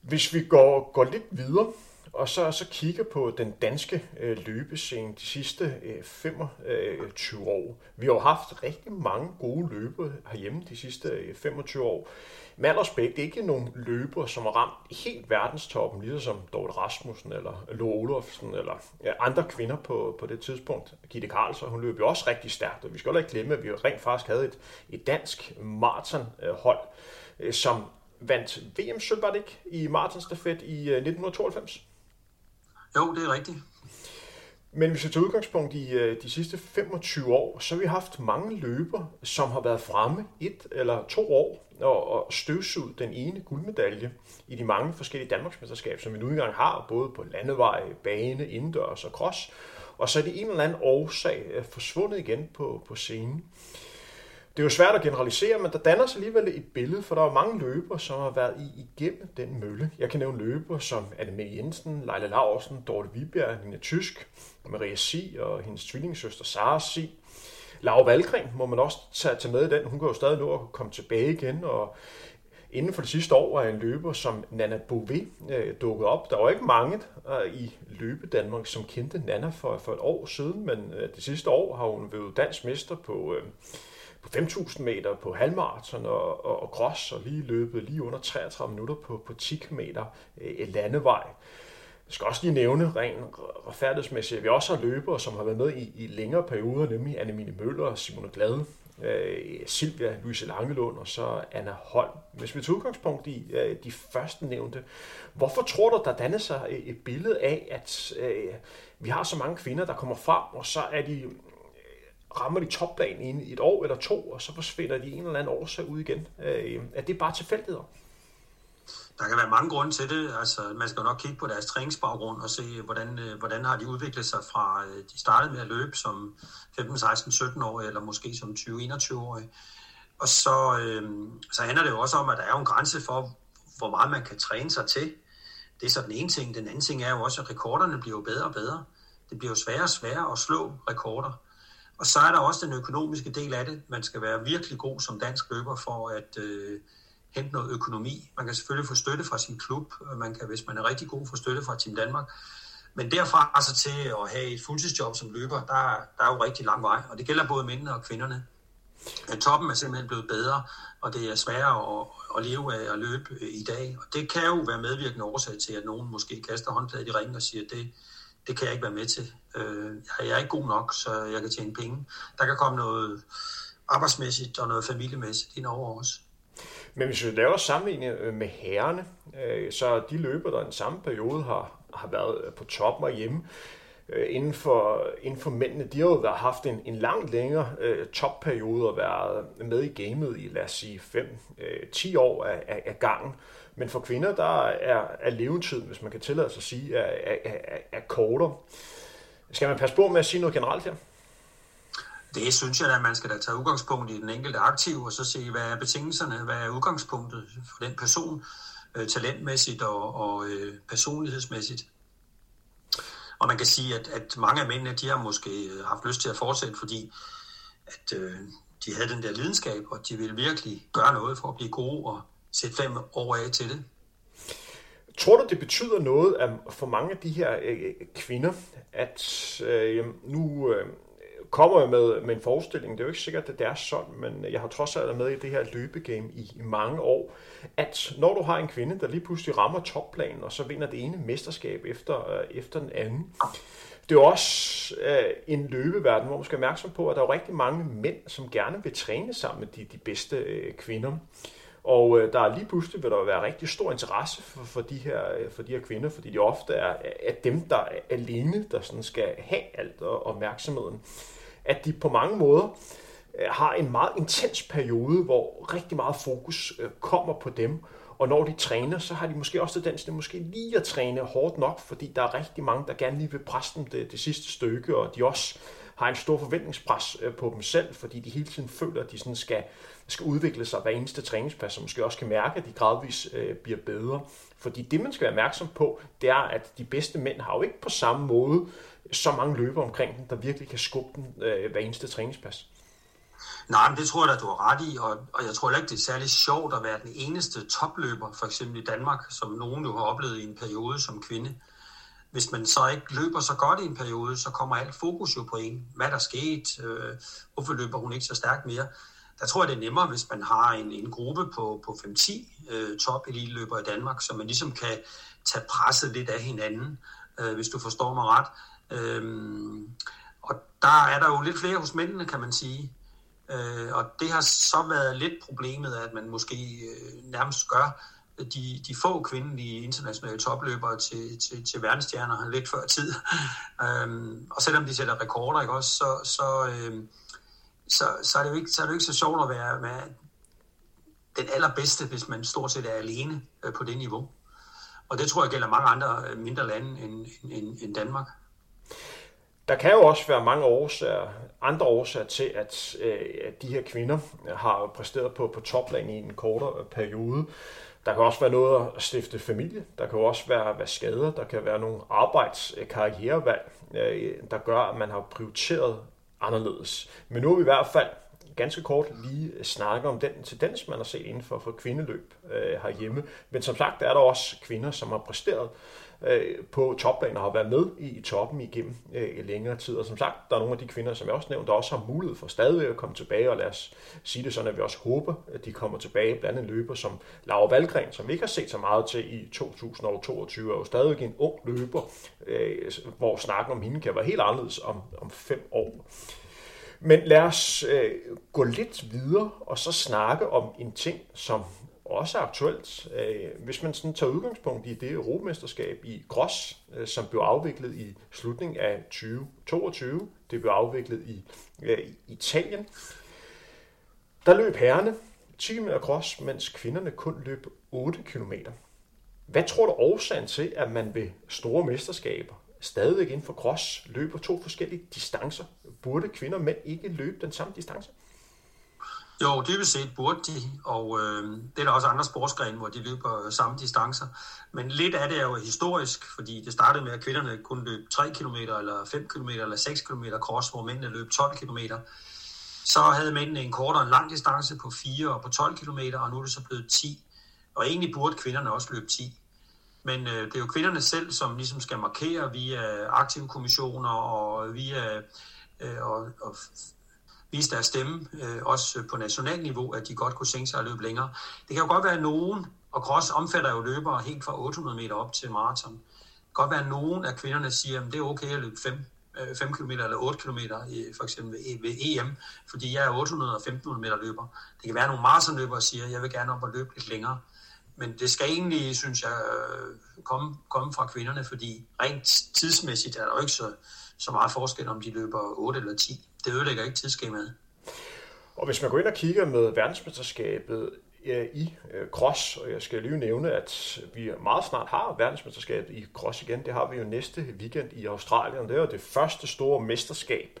Hvis vi går, går lidt videre, og så, så kigger på den danske øh, løbescene de sidste øh, 25 øh, år. Vi har jo haft rigtig mange gode løbere herhjemme de sidste øh, 25 år. Med al respekt, det er ikke nogen løber, som har ramt helt verdenstoppen, ligesom Dorte Rasmussen eller Lo Olofsen eller ja, andre kvinder på, på det tidspunkt. Gitte Karlsson, hun løb jo også rigtig stærkt, og vi skal ikke glemme, at vi rent faktisk havde et, et dansk maratonhold, øh, som vandt VM-sølv, var det ikke, i maratonstafet i øh, 1992? Jo, det er rigtigt. Men hvis vi tager udgangspunkt i øh, de sidste 25 år, så har vi haft mange løber, som har været fremme et eller to år og, og støvsuget den ene guldmedalje i de mange forskellige Danmarksmesterskaber, som vi nu engang har, både på landevej, bane, indendørs og cross. Og så er det en eller anden årsag øh, forsvundet igen på, på scenen. Det er jo svært at generalisere, men der danner sig alligevel et billede, for der er mange løbere, som har været i igennem den mølle. Jeg kan nævne løbere som Anne Jensen, Leila Larsen, Dorte Vibjerg, Nina Tysk, Maria Si og hendes tvillingssøster Sara Si. Laura Valgren må man også tage, tage med i den. Hun kan jo stadig nå at komme tilbage igen, og inden for det sidste år er en løber som Nana Bové øh, dukket op. Der var ikke mange øh, i løbe Danmark, som kendte Nana for, for et år siden, men øh, det sidste år har hun været dansk mester på, øh, på 5.000 meter på halvmarathon og, og, og cross, og lige løbet lige under 33 minutter på, på 10 km øh, landevej. Jeg skal også lige nævne rent retfærdighedsmæssigt, at vi også har løbere, som har været med i, i længere perioder, nemlig Annemine Møller og Simone Glade, øh, Silvia Louise Langelund og så Anna Holm. Hvis vi tager udgangspunkt i øh, de første nævnte, hvorfor tror du, der danner sig et billede af, at øh, vi har så mange kvinder, der kommer frem, og så er de rammer de topplanen i et år eller to, og så forsvinder de en eller anden årsag ud igen. Øh, er det bare tilfældigheder? Der kan være mange grunde til det. Altså, man skal jo nok kigge på deres træningsbaggrund og se, hvordan, øh, hvordan har de udviklet sig fra, øh, de startede med at løbe som 15, 16, 17 år eller måske som 20, 21 år. Og så, øh, så handler det jo også om, at der er en grænse for, hvor meget man kan træne sig til. Det er så den ene ting. Den anden ting er jo også, at rekorderne bliver jo bedre og bedre. Det bliver jo sværere og sværere at slå rekorder. Og så er der også den økonomiske del af det. Man skal være virkelig god som dansk løber for at øh, hente noget økonomi. Man kan selvfølgelig få støtte fra sin klub. Man kan, hvis man er rigtig god, få støtte fra Team Danmark. Men derfra altså til at have et fuldtidsjob som løber, der, der er jo rigtig lang vej. Og det gælder både mændene og kvinderne. Toppen er simpelthen blevet bedre, og det er sværere at, at leve af at løbe i dag. Og det kan jo være medvirkende årsag til, at nogen måske kaster håndklædet i ringen og siger, at det, det kan jeg ikke være med til. Øh, jeg er ikke god nok, så jeg kan tjene penge. Der kan komme noget arbejdsmæssigt og noget familiemæssigt ind over os. Men hvis vi laver sammenligning øh, med herrene, øh, så de løber, der i den samme periode har, har været øh, på toppen og hjemme, øh, inden for, inden for mændene, de har jo været, haft en, en langt længere øh, topperiode og været med i gamet i, lad os sige, 5-10 øh, år af, af, af gangen. Men for kvinder, der er, er levetiden, hvis man kan tillade sig at sige, er, er, er, er kortere. Skal man passe på med at sige noget generelt her? Det synes jeg, at man skal da tage udgangspunkt i den enkelte aktiv, og så se, hvad er betingelserne, hvad er udgangspunktet for den person, øh, talentmæssigt og, og øh, personlighedsmæssigt. Og man kan sige, at, at mange af mændene, de har måske øh, haft lyst til at fortsætte, fordi at, øh, de havde den der lidenskab, og de ville virkelig gøre noget for at blive gode og sætte fem år af til det. Tror du, det betyder noget at for mange af de her øh, kvinder, at øh, nu øh, kommer jeg med, med en forestilling, det er jo ikke sikkert, at det er sådan, men jeg har trods alt været med i det her løbegame i, i mange år, at når du har en kvinde, der lige pludselig rammer topplanen, og så vinder det ene mesterskab efter, øh, efter den anden, det er også øh, en løbeverden, hvor man skal være opmærksom på, at der er rigtig mange mænd, som gerne vil træne sammen med de, de bedste øh, kvinder. Og øh, der er lige pludselig vil der være rigtig stor interesse for, for, de her, øh, for de her kvinder, fordi de ofte er, er dem, der er alene, der sådan skal have alt og opmærksomheden. At de på mange måder øh, har en meget intens periode, hvor rigtig meget fokus øh, kommer på dem, og når de træner, så har de måske også tendens til måske lige at træne hårdt nok, fordi der er rigtig mange, der gerne lige vil presse dem det, det sidste stykke, og de også har en stor forventningspres øh, på dem selv, fordi de hele tiden føler, at de sådan skal, skal udvikle sig hver eneste træningspas, som måske også kan mærke, at de gradvist øh, bliver bedre. Fordi det, man skal være opmærksom på, det er, at de bedste mænd har jo ikke på samme måde så mange løber omkring dem, der virkelig kan skubbe dem øh, hver eneste træningspas. Nej, men det tror jeg da, du har ret i, og, og jeg tror ikke, det er særlig sjovt at være den eneste topløber, for eksempel i Danmark, som nogen jo har oplevet i en periode som kvinde. Hvis man så ikke løber så godt i en periode, så kommer alt fokus jo på en. Hvad der sket? Øh, hvorfor løber hun ikke så stærkt mere? Der tror jeg, det er nemmere, hvis man har en, en gruppe på, på 5-10 øh, top eliteløbere i Danmark, så man ligesom kan tage presset lidt af hinanden, øh, hvis du forstår mig ret. Øhm, og der er der jo lidt flere hos mændene, kan man sige. Øh, og det har så været lidt problemet, at man måske øh, nærmest gør øh, de, de få kvindelige internationale topløbere til, til, til verdensstjerner lidt før tid. øhm, og selvom de sætter rekorder, ikke også, så, så, øh, så, så, er det jo ikke, så er det jo ikke så sjovt at være med den allerbedste, hvis man stort set er alene øh, på det niveau. Og det tror jeg gælder mange andre øh, mindre lande end, end, end Danmark. Der kan jo også være mange årsager, andre årsager til, at, øh, at de her kvinder har præsteret på, på topland i en kortere periode. Der kan også være noget at stifte familie. Der kan også være, være skader. Der kan være nogle arbejdskarrierevalg, der gør, at man har prioriteret anderledes. Men nu er vi i hvert fald ganske kort lige snakke om den tendens, man har set inden for, for kvindeløb øh, herhjemme. Men som sagt er der også kvinder, som har præsteret øh, på topbanen og har været med i, toppen igennem øh, længere tid. Og som sagt, der er nogle af de kvinder, som jeg også nævnte, der også har mulighed for stadigvæk at komme tilbage, og lad os sige det sådan, at vi også håber, at de kommer tilbage. Blandt andet løber som Laura Valgren, som vi ikke har set så meget til i 2022, er jo stadigvæk en ung løber, øh, hvor snakken om hende kan være helt anderledes om, om fem år. Men lad os øh, gå lidt videre og så snakke om en ting, som også aktuelt. Øh, hvis man sådan tager udgangspunkt i det europamesterskab i Gros, øh, som blev afviklet i slutningen af 2022, det blev afviklet i, øh, i Italien, der løb herrene 10 meter cross, mens kvinderne kun løb 8 km. Hvad tror du årsagen til, at man ved store mesterskaber stadigvæk inden for cross løber to forskellige distancer. Burde kvinder og mænd ikke løbe den samme distance? Jo, dybest set burde de, og øh, det er der også andre sportsgrene, hvor de løber samme distancer. Men lidt af det er jo historisk, fordi det startede med, at kvinderne kunne løbe 3 km, eller 5 km, eller 6 km cross, hvor mændene løb 12 km. Så havde mændene en kortere en lang distance på 4 og på 12 km, og nu er det så blevet 10. Og egentlig burde kvinderne også løbe 10. Men øh, det er jo kvinderne selv, som ligesom skal markere via aktive kommissioner og via øh, og, og vise deres stemme, øh, også på national niveau, at de godt kunne sænke sig at løbe længere. Det kan jo godt være nogen, og cross omfatter jo løbere helt fra 800 meter op til maraton. Det kan godt være, nogen af kvinderne siger, at det er okay at løbe 5, 5 km eller 8 km, øh, for eksempel ved EM, fordi jeg er 800 og 1500 meter løber. Det kan være, nogle maratonløbere siger, at jeg vil gerne op og løbe lidt længere men det skal egentlig, synes jeg, øh, komme, komme fra kvinderne, fordi rent tidsmæssigt er der jo ikke så, så meget forskel, om de løber 8 eller 10. Det ødelægger ikke tidsskemaet. Og hvis man går ind og kigger med verdensmesterskabet i øh, cross, og jeg skal lige nævne, at vi meget snart har verdensmesterskabet i cross igen. Det har vi jo næste weekend i Australien. Det er jo det første store mesterskab,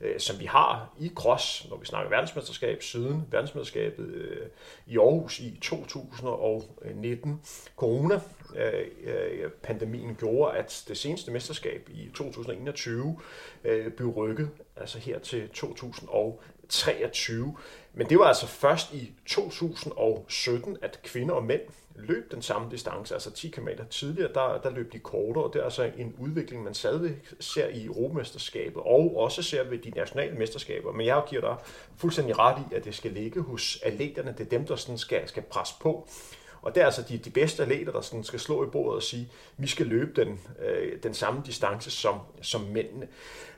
øh, som vi har i cross, når vi snakker verdensmesterskab, siden verdensmesterskabet øh, i Aarhus i 2019. Corona-pandemien øh, øh, gjorde, at det seneste mesterskab i 2021 øh, blev rykket altså her til 2023. Men det var altså først i 2017, at kvinder og mænd løb den samme distance, altså 10 km. Tidligere, der, der løb de kortere, og det er altså en udvikling, man stadig ser i Europamesterskabet, og også ser ved de nationale mesterskaber. Men jeg giver dig fuldstændig ret i, at det skal ligge hos atleterne. Det er dem, der sådan skal, skal presse på. Og det er altså de, de bedste atleter, der sådan skal slå i bordet og sige, vi skal løbe den, øh, den samme distance som, som mændene.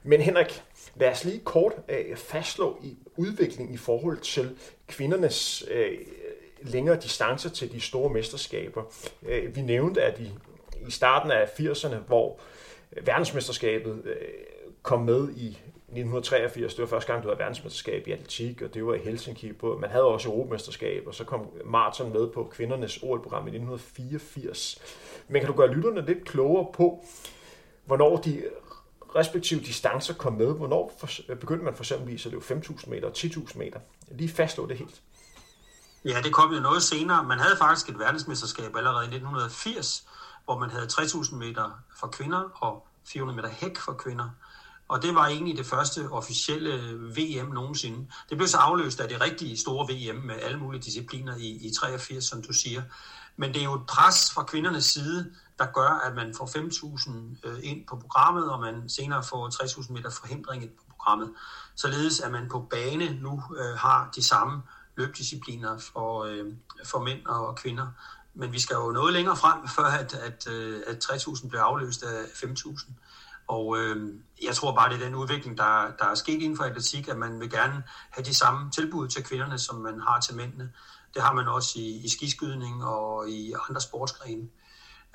Men Henrik, lad os lige kort øh, fastslå i udviklingen i forhold til kvindernes øh, længere distancer til de store mesterskaber. Øh, vi nævnte, at i, i starten af 80'erne, hvor verdensmesterskabet øh, kom med i 1983, det var første gang, du havde verdensmesterskab i atletik, og det var i Helsinki. På, man havde også europamesterskab, og så kom maraton med på kvindernes OL-program i 1984. Men kan du gøre lytterne lidt klogere på, hvornår de respektive distancer kom med? Hvornår begyndte man for eksempel at løbe 5.000 meter og 10.000 meter? Lige fastslå det helt. Ja, det kom jo noget senere. Man havde faktisk et verdensmesterskab allerede i 1980, hvor man havde 3.000 meter for kvinder og 400 meter hæk for kvinder. Og det var egentlig det første officielle øh, VM nogensinde. Det blev så afløst af det rigtige store VM med alle mulige discipliner i, i 83, som du siger. Men det er jo et pres fra kvindernes side, der gør, at man får 5.000 øh, ind på programmet, og man senere får 3.000 meter forhindring ind på programmet. Således at man på bane nu øh, har de samme løbdiscipliner for, øh, for mænd og kvinder. Men vi skal jo noget længere frem, før at, at, øh, at 3.000 bliver afløst af 5.000. Og øh, jeg tror bare, det er den udvikling, der, der er sket inden for atletik, at man vil gerne have de samme tilbud til kvinderne, som man har til mændene. Det har man også i, i skiskydning og i andre sportsgrene.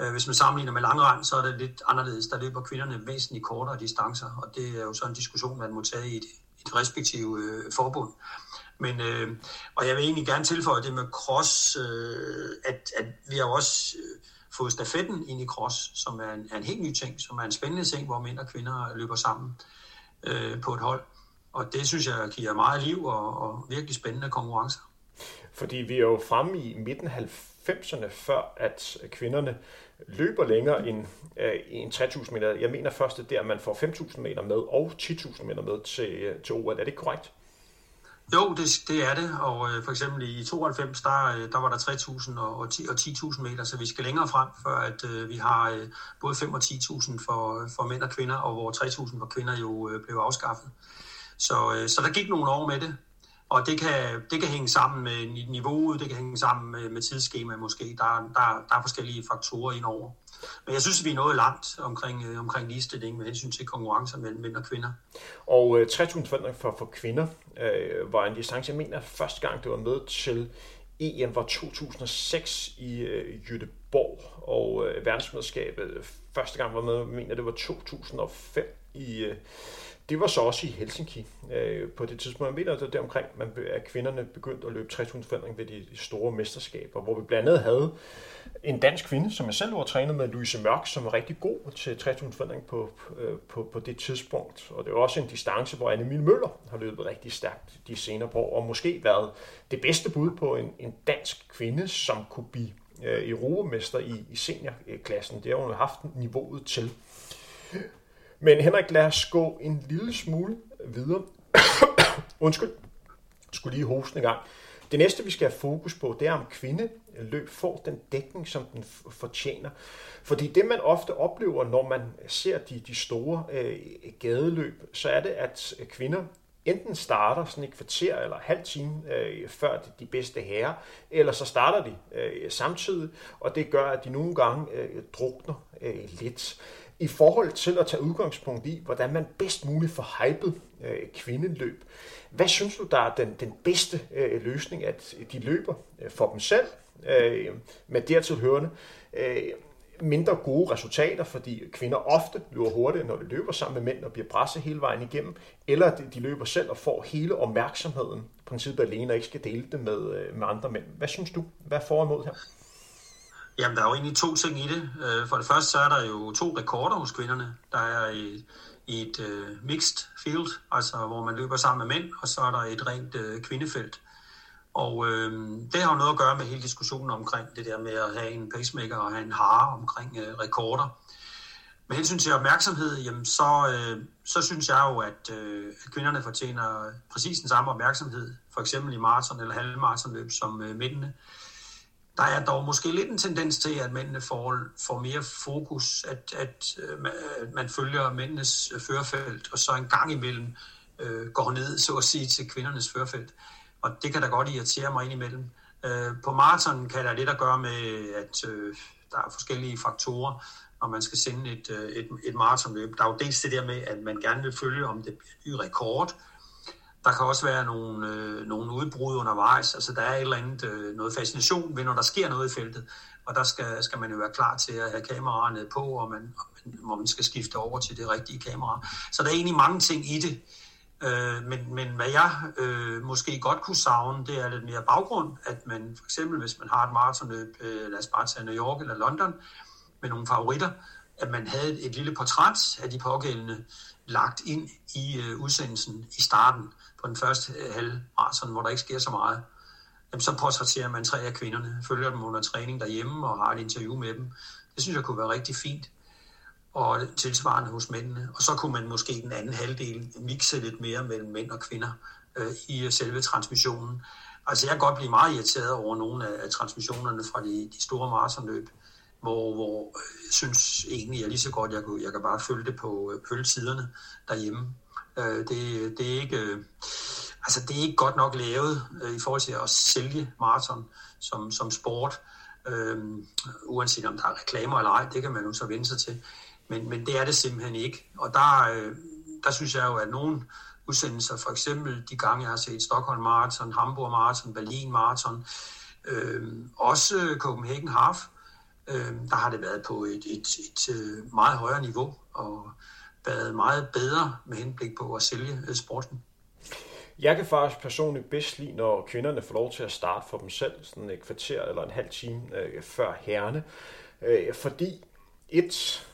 Øh, hvis man sammenligner med langrend, så er det lidt anderledes. Der løber kvinderne væsentligt kortere distancer, og det er jo så en diskussion, man må tage i et, et respektive øh, forbund. Men, øh, og jeg vil egentlig gerne tilføje det med cross, øh, at, at vi har også øh, fået stafetten ind i cross, som er en, er en helt ny ting, som er en spændende ting, hvor mænd og kvinder løber sammen øh, på et hold. Og det synes jeg giver meget liv og, og virkelig spændende konkurrencer. Fordi vi er jo fremme i midten 90'erne, før at kvinderne løber længere end øh, en 3000 meter. Jeg mener først, det er der, man får 5000 meter med og 10.000 meter med til, øh, til OL. Er det ikke korrekt? Jo, det, det er det, og øh, for eksempel i 92, der, øh, der var der 3.000 og, og 10.000 10 meter, så vi skal længere frem, før at øh, vi har øh, både 5 og 10.000 for, for mænd og kvinder, og hvor 3.000 for kvinder jo øh, blev afskaffet. Så, øh, så der gik nogle år med det, og det kan, det kan hænge sammen med niveauet, det kan hænge sammen med, med tidsskema måske. Der, der, der er forskellige faktorer indover. Men jeg synes, vi er nået langt omkring, øh, omkring ligestilling med hensyn til konkurrencer mellem mænd og kvinder. Og øh, 3000 for, for kvinder øh, var en distance, jeg mener første gang, det var med til EM var 2006 i øh, Jødeborg, og øh, verdensmesterskabet første gang var med, jeg mener det var 2005 i, øh, det var så også i Helsinki øh, på det tidspunkt. Jeg mener, det der omkring, man, at kvinderne begyndte at løbe 3000 forandring ved de store mesterskaber, hvor vi blandt andet havde en dansk kvinde, som jeg selv var trænet med, Louise Mørk, som var rigtig god til 3000 forandring på, øh, på, på det tidspunkt. Og det var også en distance, hvor Anne Møller har løbet rigtig stærkt de senere på år, og måske været det bedste bud på en, en dansk kvinde, som kunne blive øh, europamester i, i seniorklassen. Det har hun haft niveauet til. Men Henrik, lad os gå en lille smule videre. Undskyld, jeg skulle lige hoste en gang. Det næste, vi skal have fokus på, det er, om kvindeløb øh, får den dækning, som den fortjener. Fordi det, man ofte oplever, når man ser de, de store øh, gadeløb, så er det, at øh, kvinder enten starter sådan et kvarter eller halv time øh, før de, de bedste herrer, eller så starter de øh, samtidig, og det gør, at de nogle gange øh, drukner øh, lidt i forhold til at tage udgangspunkt i, hvordan man bedst muligt får hypet øh, kvindeløb. Hvad synes du, der er den, den bedste øh, løsning, at de løber øh, for dem selv, øh, med dertil hørende øh, mindre gode resultater, fordi kvinder ofte løber hurtigt, når de løber sammen med mænd og bliver presset hele vejen igennem, eller de løber selv og får hele opmærksomheden, princippet alene, og ikke skal dele det med, øh, med andre mænd. Hvad synes du? Hvad er for imod her? Jamen, der er jo egentlig to ting i det. Øh, for det første, så er der jo to rekorder hos kvinderne. Der er i, i et uh, mixed field, altså hvor man løber sammen med mænd, og så er der et rent uh, kvindefelt. Og øh, det har jo noget at gøre med hele diskussionen omkring det der med at have en pacemaker og have en hare omkring øh, rekorder. Med hensyn til opmærksomhed, jamen så, øh, så synes jeg jo, at, øh, at kvinderne fortjener præcis den samme opmærksomhed, for eksempel i maraton eller halvmaratonløb som øh, mændene. Der er dog måske lidt en tendens til, at mændene får, får mere fokus, at, at øh, man følger mændenes øh, førfelt, og så en gang imellem øh, går ned, så at sige, til kvindernes førfelt. Og det kan da godt irritere mig indimellem. Øh, på maraton kan der lidt at gøre med, at øh, der er forskellige faktorer, når man skal sende et, øh, et, et maratonløb. Der er jo dels det der med, at man gerne vil følge, om det bliver ny rekord, der kan også være nogle, øh, nogle udbrud undervejs. Altså, der er et eller andet, øh, noget fascination ved, når der sker noget i feltet. Og der skal, skal man jo være klar til at have kameraerne på, og man, og man, hvor man skal skifte over til det rigtige kamera. Så der er egentlig mange ting i det. Øh, men, men hvad jeg øh, måske godt kunne savne, det er lidt mere baggrund, at man for eksempel, hvis man har et maratonløb, øh, lad os bare tage New York eller London, med nogle favoritter, at man havde et lille portræt af de pågældende lagt ind i øh, udsendelsen i starten på den første øh, halvmarathon, halv hvor der ikke sker så meget. Jamen, så portrætterer man tre af kvinderne, følger dem under træning derhjemme og har et interview med dem. Det synes jeg kunne være rigtig fint. Og tilsvarende hos mændene. Og så kunne man måske den anden halvdel mixe lidt mere mellem mænd og kvinder øh, i øh, selve transmissionen. Altså jeg kan godt blive meget irriteret over nogle af, af transmissionerne fra de, de store maratonløb, hvor, hvor jeg synes egentlig, jeg lige så godt, jeg, kunne, jeg kan bare følge det på øh, derhjemme. Øh, det, det, er ikke, øh, altså det er ikke godt nok lavet øh, i forhold til at sælge maraton som, som sport. Øh, uanset om der er reklamer eller ej, det kan man jo så vende sig til. Men, men det er det simpelthen ikke. Og der, øh, der synes jeg jo, at nogle udsendelser, for eksempel de gange, jeg har set Stockholm Marathon, Hamburg Marathon, Berlin Marathon, øh, også Copenhagen Half, øh, der har det været på et, et, et, et meget højere niveau, og været meget bedre med henblik på at sælge øh, sporten. Jeg kan faktisk personligt bedst lide, når kvinderne får lov til at starte for dem selv, sådan et kvarter eller en halv time øh, før herrene. Øh, fordi et,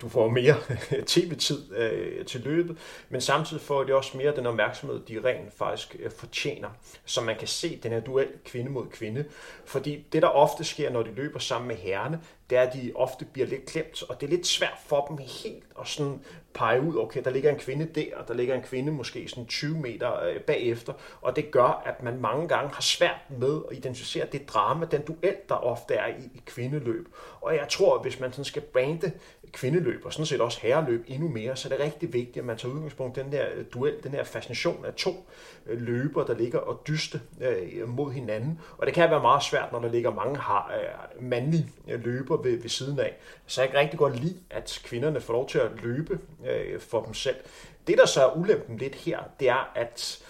du får mere tv-tid øh, til løbet, men samtidig får de også mere den opmærksomhed, de rent faktisk øh, fortjener. Så man kan se den her duel kvinde mod kvinde. Fordi det, der ofte sker, når de løber sammen med herrene, det er, at de ofte bliver lidt klemt, og det er lidt svært for dem helt at sådan pege ud, okay, der ligger en kvinde der, og der ligger en kvinde måske sådan 20 meter øh, bagefter, og det gør, at man mange gange har svært med at identificere det drama, den duel, der ofte er i, i kvindeløb. Og jeg tror, at hvis man sådan skal brande kvindeløb, og sådan set også herreløb endnu mere, så er det rigtig vigtigt, at man tager udgangspunkt i den der øh, duel, den her fascination af to øh, løbere, løber, der ligger og dyste øh, mod hinanden. Og det kan være meget svært, når der ligger mange har, mandlige løber ved, ved siden af. Så jeg kan rigtig godt lide, at kvinderne får lov til at løbe for dem selv. Det, der så er ulempen lidt her, det er, at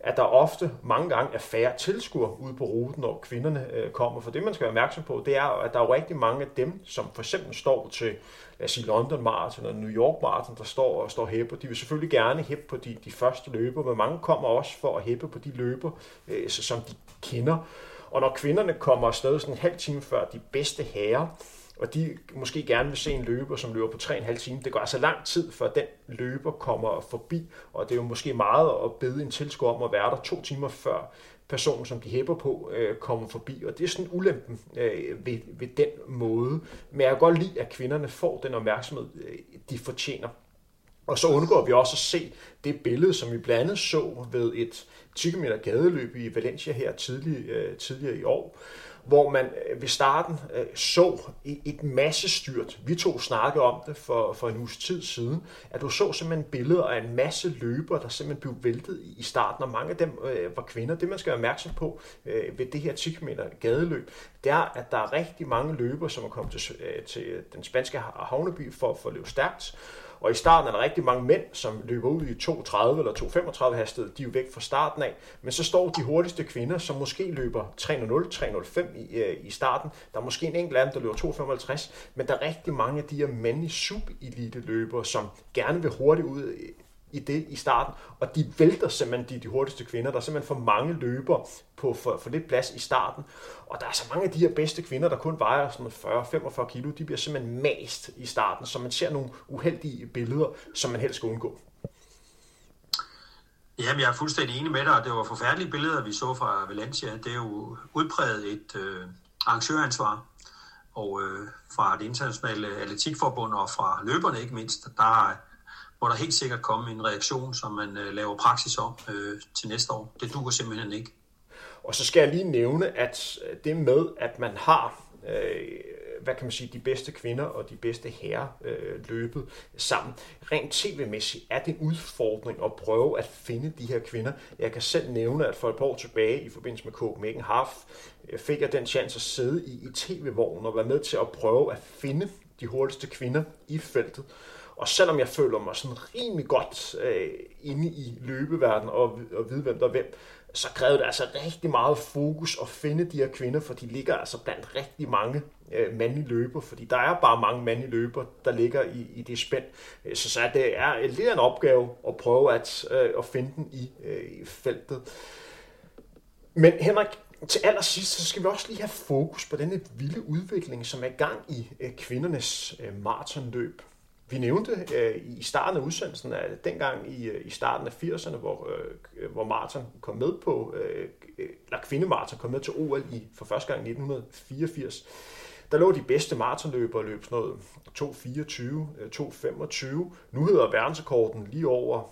at der ofte mange gange er færre tilskuere ude på ruten, når kvinderne øh, kommer. For det, man skal være opmærksom på, det er, at der er jo rigtig mange af dem, som for eksempel står til lad os sige London Marathon og New York Marathon, der står og står hæppe. De vil selvfølgelig gerne hæppe på de, de første løber, men mange kommer også for at hæppe på de løber, øh, som de kender. Og når kvinderne kommer afsted sådan en halv time før de bedste herrer, og de måske gerne vil se en løber, som løber på 3,5 timer. Det går altså lang tid, før den løber kommer forbi, og det er jo måske meget at bede en tilskuer om at være der to timer før person, som de hæpper på, øh, kommer forbi. Og det er sådan ulempen øh, ved, ved den måde. Men jeg kan godt lide, at kvinderne får den opmærksomhed, øh, de fortjener. Og så undgår vi også at se det billede, som vi blandt andet så ved et 10 km gadeløb i Valencia her tidlig, øh, tidligere i år, hvor man øh, ved starten øh, så et masse styrt. Vi to snakkede om det for, for en uges tid siden, at du så simpelthen billeder af en masse løbere, der simpelthen blev væltet i starten, og mange af dem øh, var kvinder. Det man skal være opmærksom på øh, ved det her 10 km gadeløb, det er, at der er rigtig mange løbere, som er kommet til, øh, til den spanske havneby for, for at løbe stærkt, og i starten er der rigtig mange mænd, som løber ud i 2.30 eller 2.35 hastighed. De er jo væk fra starten af. Men så står de hurtigste kvinder, som måske løber 3.00, 3.05 i, øh, i starten. Der er måske en enkelt anden, der løber 2.55. Men der er rigtig mange af de her mandlige sub-elite løbere, som gerne vil hurtigt ud i det i starten, og de vælter simpelthen de, de hurtigste kvinder. Der er simpelthen for mange løber på for, for lidt plads i starten, og der er så mange af de her bedste kvinder, der kun vejer sådan 40-45 kilo, de bliver simpelthen mast i starten, så man ser nogle uheldige billeder, som man helst skal undgå. Jamen, jeg er fuldstændig enig med dig, det var forfærdelige billeder, vi så fra Valencia. Det er jo udpræget et øh, arrangøransvar, og øh, fra det internationale atletikforbund og fra løberne ikke mindst, der må der helt sikkert komme en reaktion, som man øh, laver praksis om øh, til næste år. Det duer simpelthen ikke. Og så skal jeg lige nævne, at øh, det med, at man har øh, hvad kan man sige, de bedste kvinder og de bedste herrer øh, løbet sammen. Rent tv-mæssigt er det en udfordring at prøve at finde de her kvinder. Jeg kan selv nævne, at for et par år tilbage i forbindelse med Copenhagen Half, øh, fik jeg den chance at sidde i, i tv-vognen og være med til at prøve at finde de hurtigste kvinder i feltet. Og selvom jeg føler mig sådan rimelig godt øh, inde i løbeverdenen og, og vide, hvem der er hvem, så krævede det altså rigtig meget fokus at finde de her kvinder, for de ligger altså blandt rigtig mange øh, mandlige løber, fordi der er bare mange mandlige løber, der ligger i, i det spænd. Øh, så, så det er lidt en opgave at prøve at, øh, at finde den i, øh, i feltet. Men Henrik, til allersidst, så skal vi også lige have fokus på denne vilde udvikling, som er i gang i øh, kvindernes øh, maratonløb. Vi nævnte øh, i starten af udsendelsen, at dengang i, øh, i starten af 80'erne, hvor, øh, hvor Martin kom med på, øh, øh eller kvindemartin kom med til OL i, for første gang i 1984, der lå de bedste maratonløbere løb sådan noget 2.24, 2.25. Øh, nu hedder verdensrekorden lige over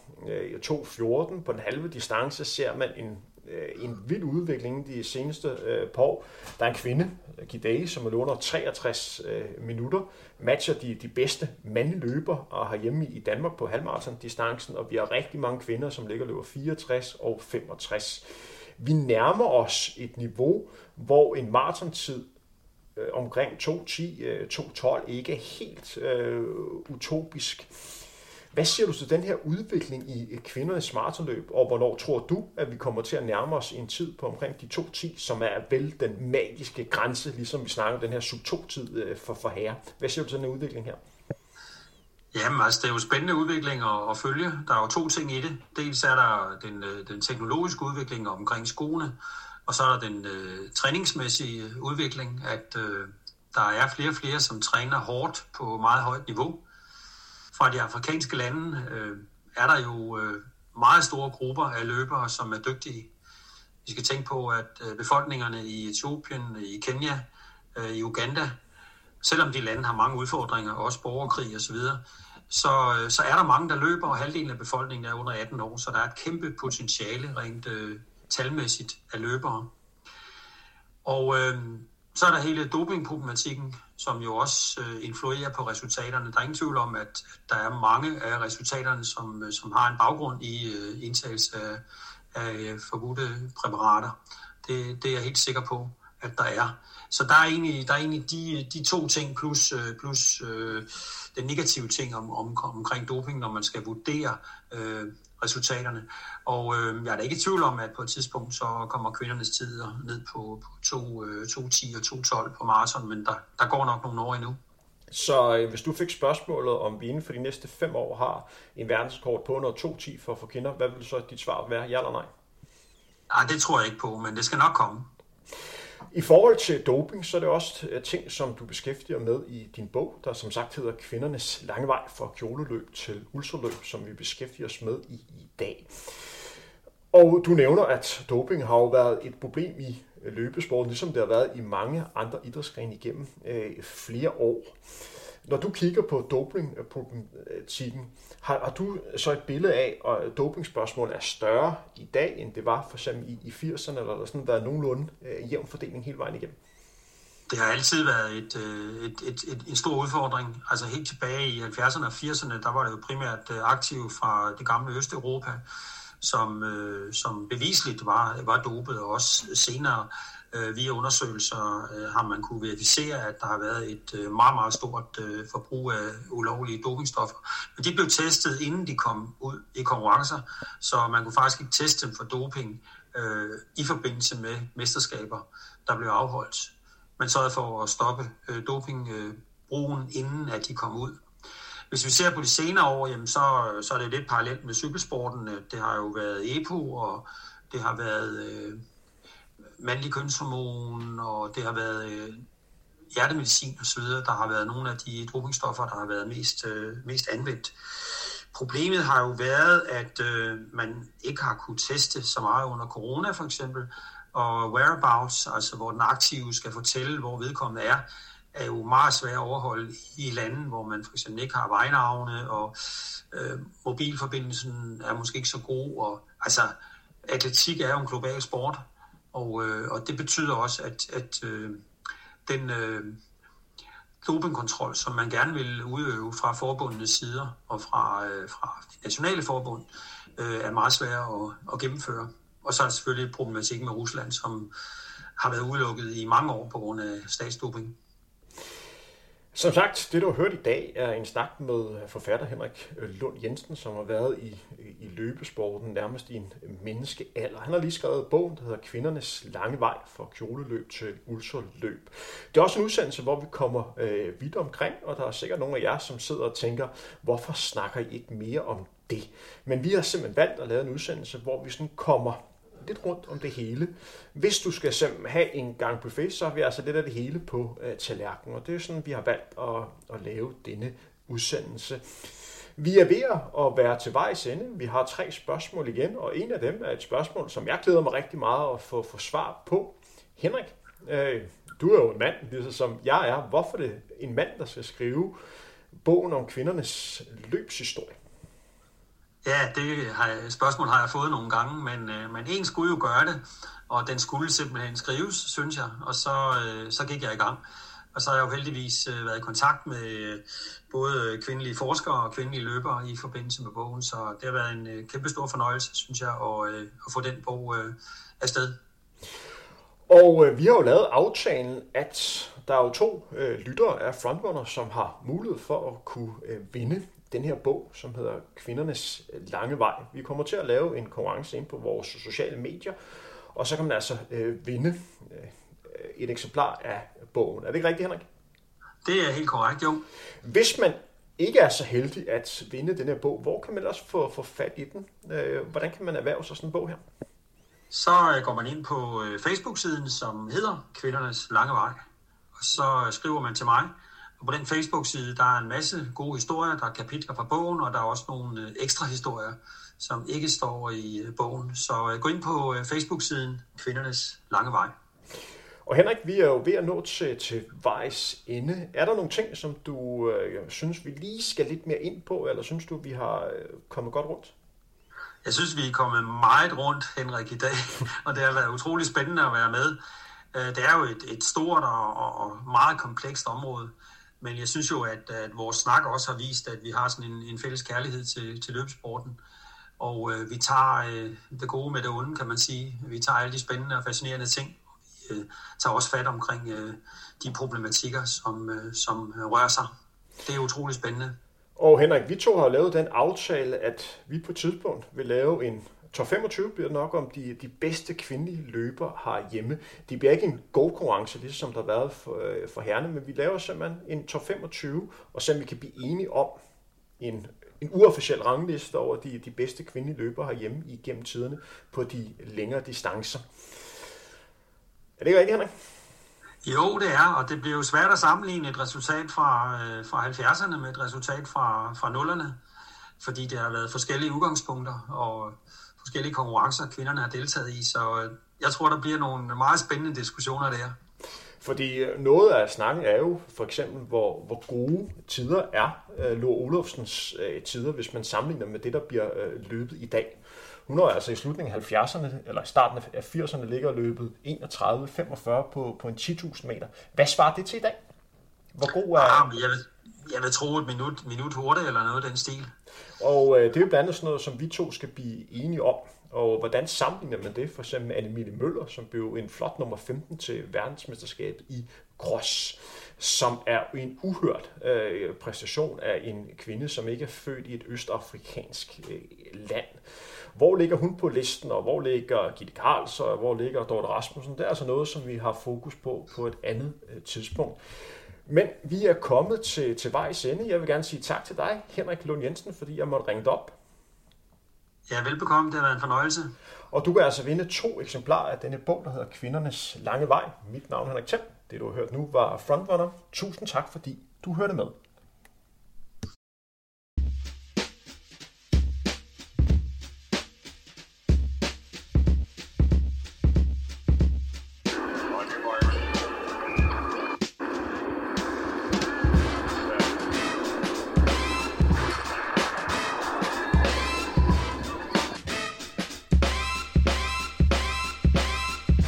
2.14. På den halve distance ser man en øh, en vild udvikling de seneste øh, par år. Der er en kvinde, Gidei, som er under 63 øh, minutter, matcher de, de bedste mandløber og har hjemme i Danmark på halvmarathon-distancen, og vi har rigtig mange kvinder, som ligger og løber 64 og 65. Vi nærmer os et niveau, hvor en maratontid øh, omkring 2.10, øh, 2.12 ikke er helt øh, utopisk. Hvad siger du til den her udvikling i kvindernes maratonløb, og hvornår tror du, at vi kommer til at nærme os en tid på omkring de 2.10, som er vel den magiske grænse, ligesom vi snakker om den her sub-2-tid øh, for, for herre? Hvad siger du til den her udvikling her? Jamen, altså, det er jo spændende udvikling at, at følge. Der er jo to ting i det. Dels er der den, øh, den teknologiske udvikling omkring skoene, og så er der den øh, træningsmæssige udvikling, at øh, der er flere og flere, som træner hårdt på meget højt niveau fra de afrikanske lande øh, er der jo øh, meget store grupper af løbere, som er dygtige. Vi skal tænke på, at øh, befolkningerne i Etiopien, i Kenya, øh, i Uganda, selvom de lande har mange udfordringer, også borgerkrig osv., så, så, øh, så er der mange, der løber, og halvdelen af befolkningen er under 18 år, så der er et kæmpe potentiale rent øh, talmæssigt af løbere. Og øh, så er der hele dopingproblematikken, som jo også øh, influerer på resultaterne. Der er ingen tvivl om, at der er mange af resultaterne, som, øh, som har en baggrund i øh, indtagelse af, af øh, forbudte præparater. Det, det er jeg helt sikker på, at der er. Så der er egentlig, der er egentlig de, de to ting, plus, øh, plus øh, den negative ting om, om, omkring doping, når man skal vurdere øh, resultaterne. Og øh, jeg er da ikke i tvivl om, at på et tidspunkt så kommer kvindernes tider ned på, på 2, øh, 2.10 og 2.12 på maraton, men der, der går nok nogle år endnu. Så øh, hvis du fik spørgsmålet, om vi inden for de næste fem år har en verdenskort på under 2.10 for, for kvinder, hvad vil så dit svar være? Ja eller nej? Nej, det tror jeg ikke på, men det skal nok komme. I forhold til doping, så er det også øh, ting, som du beskæftiger med i din bog, der som sagt hedder Kvindernes lange vej fra kjoleløb til ulcerløb, som vi beskæftiger os med i, i dag. Og du nævner, at doping har jo været et problem i øh, løbesporten, ligesom det har været i mange andre idrætsgrene igennem øh, flere år. Når du kigger på dopingproblematikken, øh, øh, har, har du så et billede af, at dopingspørgsmålet er større i dag, end det var for eksempel i, i 80'erne, eller der sådan nogenlunde øh, jævn fordeling hele vejen igennem? Det har altid været et, øh, et, et, et, en stor udfordring. Altså helt tilbage i 70'erne og 80'erne, der var det jo primært øh, aktiv fra det gamle Østeuropa, som, øh, som bevisligt var, var dopet, og også senere øh, via undersøgelser øh, har man kunne verificere, at der har været et øh, meget, meget stort øh, forbrug af ulovlige dopingstoffer. Men de blev testet, inden de kom ud i konkurrencer, så man kunne faktisk ikke teste dem for doping øh, i forbindelse med mesterskaber, der blev afholdt. Man sørgede for at stoppe øh, dopingbrugen, øh, inden at de kom ud. Hvis vi ser på de senere år, jamen så, så er det lidt parallelt med cykelsporten. Det har jo været EPO, og det har været øh, mandlig kønshormon, og det har været øh, hjertemedicin osv., der har været nogle af de dopingstoffer, der har været mest, øh, mest anvendt. Problemet har jo været, at øh, man ikke har kunne teste så meget under corona for eksempel, og whereabouts, altså hvor den aktive skal fortælle, hvor vedkommende er, er jo meget svære at overholde i lande, hvor man for eksempel ikke har vejnavne, og øh, mobilforbindelsen er måske ikke så god, og altså atletik er jo en global sport, og, øh, og det betyder også, at, at øh, den øh, dopingkontrol, som man gerne vil udøve fra forbundenes sider og fra, øh, fra de nationale forbund, øh, er meget svær at, at gennemføre. Og så er der selvfølgelig problematikken med Rusland, som har været udelukket i mange år på grund af statsdoping. Som sagt, det du har hørt i dag er en snak med forfatter Henrik øh, Lund Jensen, som har været i, i løbesporten nærmest i en menneskealder. Han har lige skrevet bogen, der hedder Kvindernes lange vej fra kjoleløb til ultraløb. Det er også en udsendelse, hvor vi kommer øh, vidt omkring, og der er sikkert nogle af jer, som sidder og tænker, hvorfor snakker I ikke mere om det? Men vi har simpelthen valgt at lave en udsendelse, hvor vi sådan kommer lidt rundt om det hele. Hvis du skal have en gang buffet, så har vi altså lidt af det hele på øh, tallerkenen, og det er sådan, vi har valgt at, at lave denne udsendelse. Vi er ved at være til vejs ende. Vi har tre spørgsmål igen, og en af dem er et spørgsmål, som jeg glæder mig rigtig meget at få, få svar på. Henrik, øh, du er jo en mand, ligesom som jeg er. Hvorfor er det en mand, der skal skrive bogen om kvindernes løbshistorie? Ja, det har, spørgsmål har jeg fået nogle gange, men, øh, men en skulle jo gøre det, og den skulle simpelthen skrives, synes jeg, og så, øh, så gik jeg i gang. Og så har jeg jo heldigvis øh, været i kontakt med øh, både kvindelige forskere og kvindelige løbere i forbindelse med bogen, så det har været en øh, kæmpe stor fornøjelse, synes jeg, at, øh, at få den bog øh, afsted. Og øh, vi har jo lavet aftalen, at der er jo to øh, lyttere af Frontrunner, som har mulighed for at kunne øh, vinde den her bog, som hedder Kvindernes lange vej. Vi kommer til at lave en konkurrence ind på vores sociale medier, og så kan man altså øh, vinde øh, et eksemplar af bogen. Er det ikke rigtigt, Henrik? Det er helt korrekt, jo. Hvis man ikke er så heldig at vinde den her bog, hvor kan man ellers få, få fat i den? Øh, hvordan kan man erhverve sig sådan en bog her? Så øh, går man ind på øh, Facebook-siden, som hedder Kvindernes Lange Vej, og så skriver man til mig, og på den Facebook-side, der er en masse gode historier, der er kapitler fra bogen, og der er også nogle øh, ekstra historier, som ikke står i øh, bogen. Så øh, gå ind på Facebook-siden Kvindernes Lange Vej. Og Henrik, vi er jo ved at nå til, til vejs ende. Er der nogle ting, som du øh, synes, vi lige skal lidt mere ind på, eller synes du, vi har øh, kommet godt rundt? Jeg synes, vi er kommet meget rundt, Henrik, i dag, og det har været utrolig spændende at være med. Det er jo et, et stort og, og meget komplekst område, men jeg synes jo, at, at vores snak også har vist, at vi har sådan en, en fælles kærlighed til, til løbsporten. Og øh, vi tager øh, det gode med det onde, kan man sige. Vi tager alle de spændende og fascinerende ting. Vi øh, tager også fat omkring øh, de problematikker, som, øh, som rører sig. Det er utrolig spændende. Og Henrik, vi to har lavet den aftale, at vi på et tidspunkt vil lave en top 25 bliver nok om de, de bedste kvindelige løber herhjemme. Det bliver ikke en god konkurrence, ligesom der har været for, øh, for herrene, men vi laver simpelthen en top 25, og så vi kan blive enige om en, en uofficiel rangliste over de, de bedste kvindelige løbere herhjemme igennem tiderne på de længere distancer. Er det ikke rigtigt, Henrik? Jo, det er, og det bliver jo svært at sammenligne et resultat fra, øh, fra 70'erne med et resultat fra, fra 0'erne, fordi det har været forskellige udgangspunkter og forskellige konkurrencer, kvinderne har deltaget i, så øh, jeg tror, der bliver nogle meget spændende diskussioner der. Fordi øh, noget af snakken er jo for eksempel, hvor, hvor gode tider er øh, Lo Olofsens øh, tider, hvis man sammenligner med det, der bliver øh, løbet i dag. Hun har altså i slutningen af 70'erne, eller i starten af 80'erne, ligger løbet 31-45 på, på en 10.000 meter. Hvad svarer det til i dag? Hvor god er... Ah, jeg, vil, jeg vil tro et minut, minut hurtigt eller noget af den stil. Og øh, det er jo blandt andet sådan noget, som vi to skal blive enige om. Og hvordan sammenligner man det for eksempel med Annemile Møller, som blev en flot nummer 15 til verdensmesterskabet i Gros, som er en uhørt øh, præstation af en kvinde, som ikke er født i et østafrikansk øh, land. Hvor ligger hun på listen, og hvor ligger Gitte Karls, og hvor ligger Dorte Rasmussen? Det er altså noget, som vi har fokus på på et andet øh, tidspunkt. Men vi er kommet til, til vejs ende. Jeg vil gerne sige tak til dig, Henrik Lund Jensen, fordi jeg måtte ringe op. Ja, velbekomme. Det har været en fornøjelse. Og du kan altså vinde to eksemplarer af denne bog, der hedder Kvindernes Lange Vej. Mit navn er Henrik Thiem. Det, du har hørt nu, var Frontrunner. Tusind tak, fordi du hørte med.